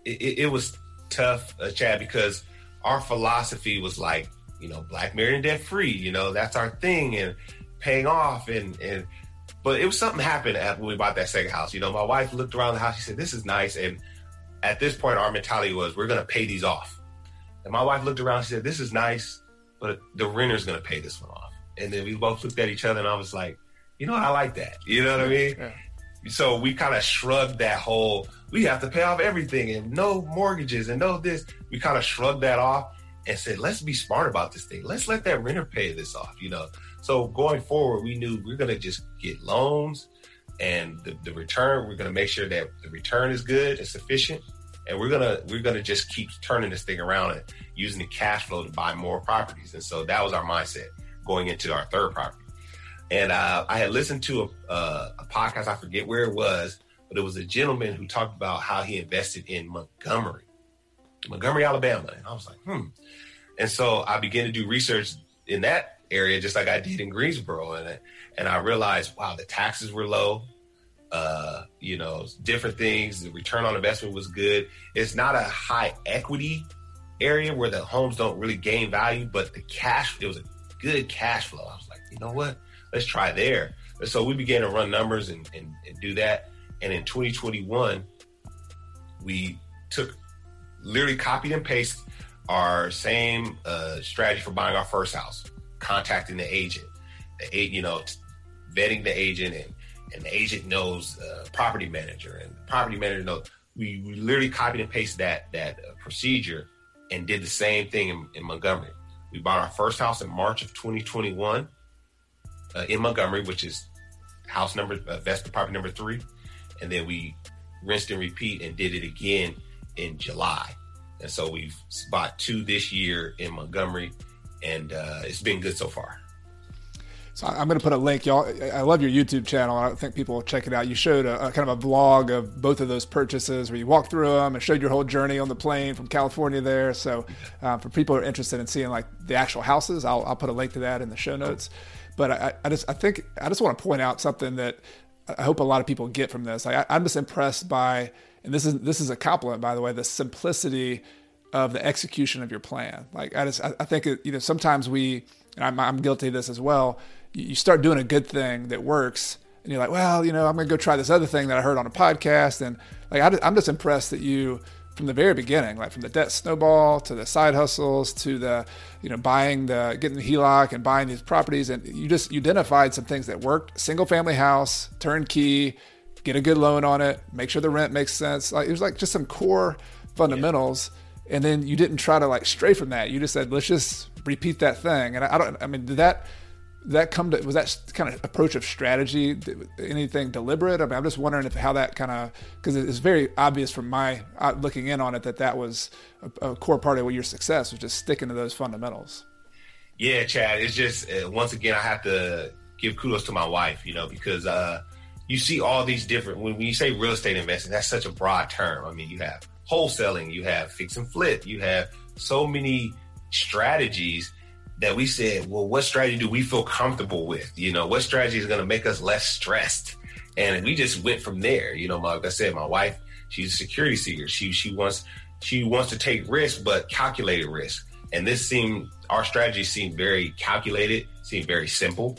it, it was tough, uh, Chad, because our philosophy was like, you know, black married and debt free. You know, that's our thing, and paying off, and and. But it was something happened when we bought that second house. You know, my wife looked around the house. She said, "This is nice." And at this point, our mentality was, "We're going to pay these off." And my wife looked around. She said, "This is nice, but the renter's going to pay this one off." And then we both looked at each other, and I was like, "You know, I like that." You know what I mean? Yeah. So we kind of shrugged that whole we have to pay off everything and no mortgages and no this. We kind of shrugged that off and said, let's be smart about this thing. Let's let that renter pay this off, you know. So going forward, we knew we are gonna just get loans and the, the return, we're gonna make sure that the return is good and sufficient. And we're gonna we're gonna just keep turning this thing around and using the cash flow to buy more properties. And so that was our mindset going into our third property. And uh, I had listened to a, uh, a podcast, I forget where it was, but it was a gentleman who talked about how he invested in Montgomery, Montgomery, Alabama. And I was like, hmm. And so I began to do research in that area, just like I did in Greensboro. And, and I realized, wow, the taxes were low. Uh, you know, different things. The return on investment was good. It's not a high equity area where the homes don't really gain value, but the cash, it was a good cash flow. I was like, you know what? Let's try there. And so we began to run numbers and, and, and do that. And in 2021, we took literally copied and pasted our same uh, strategy for buying our first house, contacting the agent, the you know, vetting the agent, and and the agent knows uh, property manager, and the property manager knows. We, we literally copied and pasted that that uh, procedure and did the same thing in, in, Montgomery. We bought our first house in March of 2021 uh, in Montgomery, which is house number, uh, property number three and then we rinsed and repeat and did it again in July. And so we've bought two this year in Montgomery, and uh, it's been good so far. So I'm going to put a link, y'all. I love your YouTube channel. I think people will check it out. You showed a, a, kind of a vlog of both of those purchases where you walked through them and showed your whole journey on the plane from California there. So um, for people who are interested in seeing like the actual houses, I'll, I'll put a link to that in the show notes. But I, I just I think I just want to point out something that I hope a lot of people get from this. I, I'm just impressed by, and this is this is a compliment by the way, the simplicity of the execution of your plan. Like I just I, think it, you know sometimes we and I'm, I'm guilty of this as well you start doing a good thing that works and you're like well you know i'm to go try this other thing that i heard on a podcast and like I, i'm just impressed that you from the very beginning like from the debt snowball to the side hustles to the you know buying the getting the heloc and buying these properties and you just identified some things that worked single family house turnkey get a good loan on it make sure the rent makes sense. Like it was like just some core fundamentals. Yeah. and then you didn't try to like stray from that. You just said let's just repeat that thing. And i, I don't i mean did that that come to was that kind of approach of strategy anything deliberate? I mean, i'm just wondering if how that kind of because it's very obvious from my uh, looking in on it that that was a, a, core part of your success was just sticking to those fundamentals. Yeah chad it's just uh, once again i have to give kudos to my wife you know because uh, you see all these different when, you say real estate investing that's such a broad term i mean you have wholesaling you have fix and flip you have so many strategies that we said, well, what strategy do we feel comfortable with? You know, what strategy is going to make us less stressed? And we just went from there. You know, like I said, my wife, she's a security seeker. She she wants she wants to take risk, but calculated risk. And this seemed our strategy seemed very calculated, seemed very simple.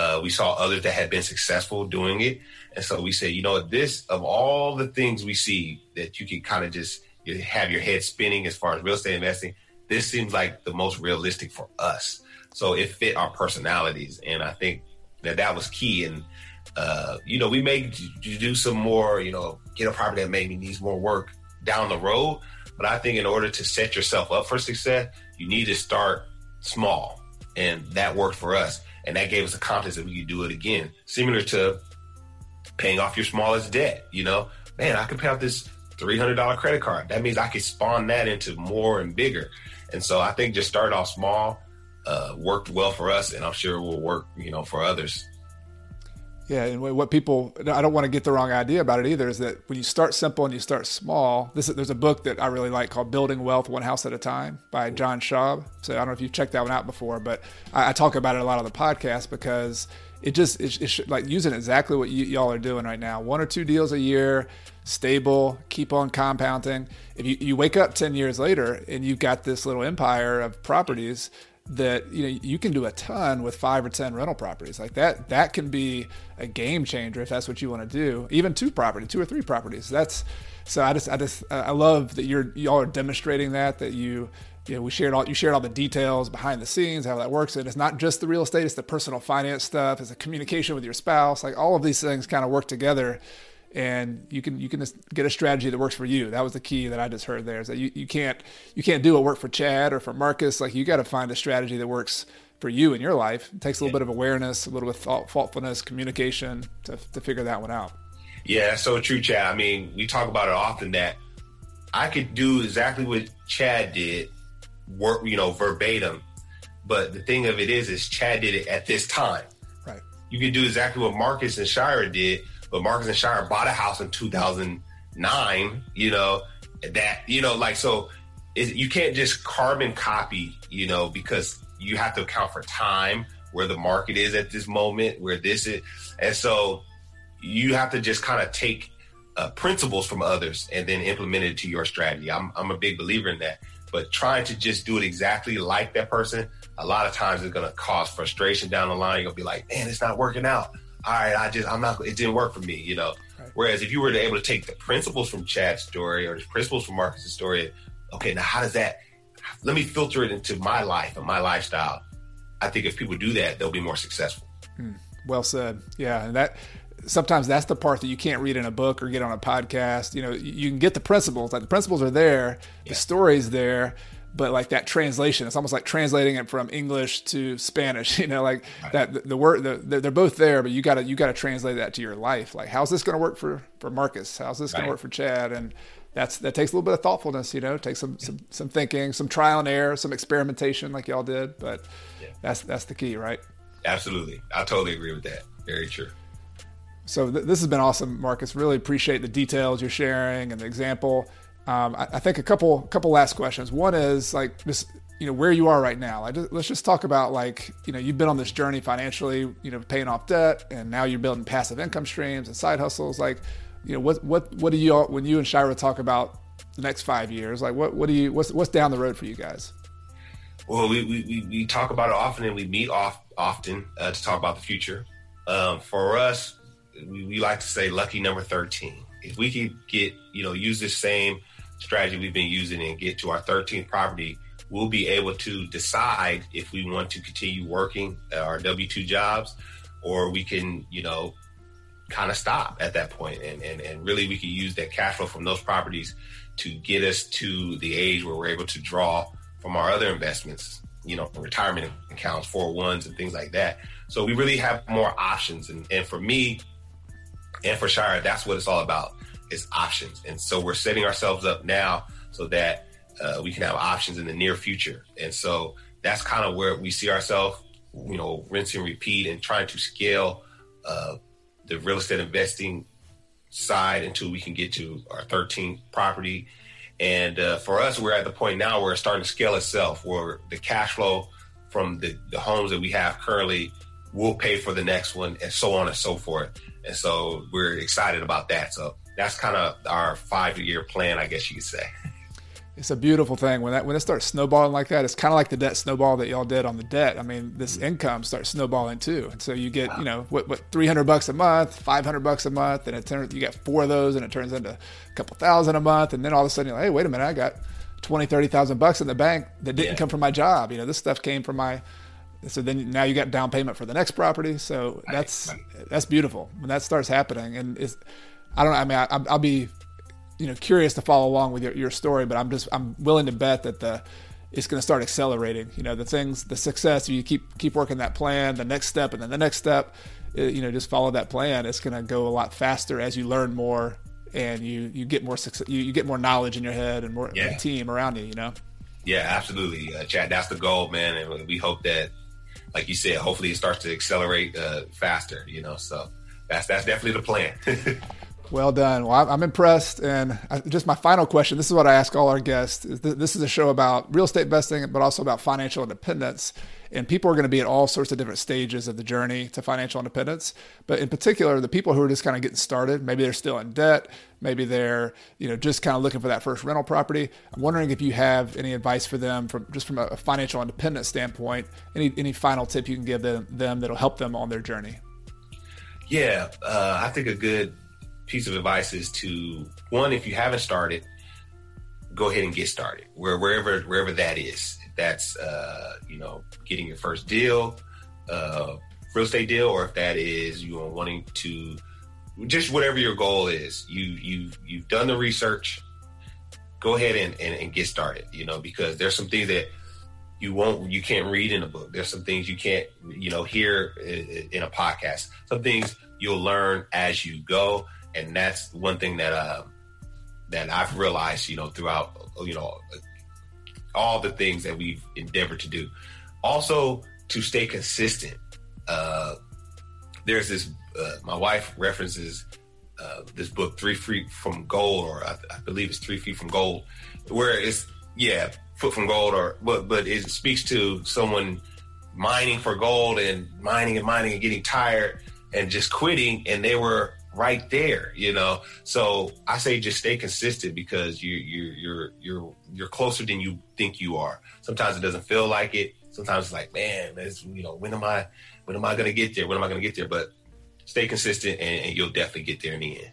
Uh, we saw others that had been successful doing it, and so we said, you know, this of all the things we see that you can kind of just have your head spinning as far as real estate investing this seems like the most realistic for us. So it fit our personalities, and I think that that was key. And uh, you know, we may do some more, you know, get a property that maybe needs more work down the road. But I think in order to set yourself up for success, you need to start small, and that worked for us. And that gave us the confidence that we could do it again, similar to paying off your smallest debt. You know, man, I can pay off this $300 credit card. That means I could spawn that into more and bigger. And so I think just start off small uh, worked well for us, and I'm sure it will work, you know, for others. Yeah, and what people I don't want to get the wrong idea about it either is that when you start simple and you start small, this there's a book that I really like called Building Wealth One House at a Time by John Schaub. So I don't know if you've checked that one out before, but I, I talk about it a lot on the podcast because it just it's, it's like using exactly what you, y'all are doing right now. One or two deals a year, stable, keep on compounding. If you, you wake up 10 years later and you've got this little empire of properties that you know you can do a ton with five or ten rental properties like that that can be a game changer if that's what you want to do even two property two or three properties that's so i just i just i love that you're y'all are demonstrating that that you you know, we shared all you shared all the details behind the scenes, how that works. And it's not just the real estate; it's the personal finance stuff, it's the communication with your spouse. Like all of these things kind of work together, and you can you can just get a strategy that works for you. That was the key that I just heard there. Is that you, you can't you can't do what worked for Chad or for Marcus. Like you got to find a strategy that works for you in your life. It takes a little bit of awareness, a little bit of thoughtfulness, communication to to figure that one out. Yeah, so true, Chad. I mean, we talk about it often that I could do exactly what Chad did work, you know, verbatim. But the thing of it is, is Chad did it at this time. Right. You can do exactly what Marcus and Shira did, but Marcus and Shira bought a house in 2009. You know that you know like so. It, you can't just carbon copy, you know, because you have to account for time, where the market is at this moment, where this is, and so you have to just kind of take uh, principles from others and then implement it to your strategy. I'm I'm a big believer in that. But trying to just do it exactly like that person, a lot of times it's going to cause frustration down the line. To be like, man, it's not working out. All right, I just, I'm not, it didn't work for me, you know? Right. Whereas if you were able to take the principles from Chad's story or the principles from Marcus's story, okay, now how does that, let me filter it into my life and my lifestyle. I think if people do that, they'll be more successful. Hmm. Well said. Yeah. And that, sometimes that's the part that you can't read in a book or get on a podcast. You know, you can get the principles, like the principles are there, yeah. the story's there, but like that translation, it's almost like translating it from English to Spanish. You know, like right. that the, the word the, they're both there, but you gotta you gotta translate that to your life. Like, how's this to work for for Marcus? How's this going to work for Chad? And that's that takes a little bit of thoughtfulness. You know, it takes some some some thinking, some trial and error, some experimentation, like y'all did. But yeah. that's that's the key, right? Absolutely. I totally agree with that. Very true. So th- this has been awesome, Marcus. Really appreciate the details you're sharing and the example. Um, I, I, think a couple couple last questions. One is like just you know where you are right now. Like, let's just talk about like you know you've been on this journey financially, you know, paying off debt, and now you're building passive income streams and side hustles. Like, you know, what what what do you all when you and Shira talk about the next five years? Like, what what do you what's what's down the road for you guys? Well, we we, we talk about it often, and we meet off often uh, to talk about the future. Um, for us, we, we like to say lucky number thirteen. If we could get you know use this same strategy we've been using and get to our 13th property, we'll be able to decide if we want to continue working uh, our W 2 jobs or we can, you know, kind of stop at that point. And, and, and really, we can use that cash flow from those properties to get us to the age where we're able to draw from our other investments, you know, retirement accounts, 401s, and things like that. So we really have more options. And, and for me and for Shira, that's what it's all about is options. And so we're setting ourselves up now so that uh, we can have options in the near future. And so that's kind of where we see ourselves, you know, rinse and repeat and trying to scale uh, the real estate investing side until we can get to our 13th property. And uh, for us, we're at the point now where it's starting to scale itself, where the cash flow from the, the homes that we have currently will pay for the next one, and so on and so forth. And so we're excited about that. So that's kind of our five year plan, I guess you could say. It's a beautiful thing when that when it starts snowballing like that. It's kind of like the debt snowball that y'all did on the debt. I mean, this mm-hmm. income starts snowballing too, and so you get wow. you know what what three hundred bucks a month, five hundred bucks a month, and it turns you get four of those, and it turns into a couple thousand a month, and then all of a sudden you're like, hey, wait a minute, I got twenty thirty thousand bucks in the bank that didn't yeah. come from my job. You know, this stuff came from my so then now you got down payment for the next property. So that's that's beautiful when that starts happening, and it's I don't. I mean, I, will be, you know, curious to follow along with your, your story, but I'm just I'm willing to bet that the it's going to start accelerating. You know, the things, the success. You keep keep working that plan, the next step, and then the next step. Uh, you know, just follow that plan. It's going to go a lot faster as you learn more and you you get more success. You, you get more knowledge in your head and more yeah. team around you. You know. Yeah, absolutely, uh, Chad. That's the goal, man, and we hope that, like you said, hopefully it starts to accelerate uh, faster. You know, so that's that's definitely the plan. Well done. Well, I'm impressed. And just my final question this is what I ask all our guests. This is a show about real estate investing, but also about financial independence. And people are going to be at all sorts of different stages of the journey to financial independence. But in particular, the people who are just kind of getting started, maybe they're still in debt, maybe they're you know just kind of looking for that first rental property. I'm wondering if you have any advice for them from just from a financial independence standpoint. Any any final tip you can give them, them that'll help them on their journey? Yeah, uh, I think a good piece of advice is to one, if you haven't started, go ahead and get started. Where wherever wherever that is. If that's uh, you know, getting your first deal, uh, real estate deal, or if that is you are wanting to just whatever your goal is, you you you've done the research, go ahead and, and, and get started, you know, because there's some things that you won't you can't read in a book there's some things you can't you know hear in a podcast some things you'll learn as you go and that's one thing that uh, that I've realized, you know, throughout you know all the things that we've endeavored to do. Also, to stay consistent. Uh, there's this. Uh, my wife references uh, this book, Three Feet from Gold, or I, I, believe it's Three Feet from Gold, where it's yeah, foot from gold, or but but it speaks to someone mining for gold and mining and mining and getting tired and just quitting, and they were right there, you know. So I say just stay consistent because you you you're you're you're closer than you think you are. Sometimes it doesn't feel like it. Sometimes it's like, man, it's, you know, when am I when am I gonna get there? When am I gonna get there? But stay consistent and, and you'll definitely get there in the end.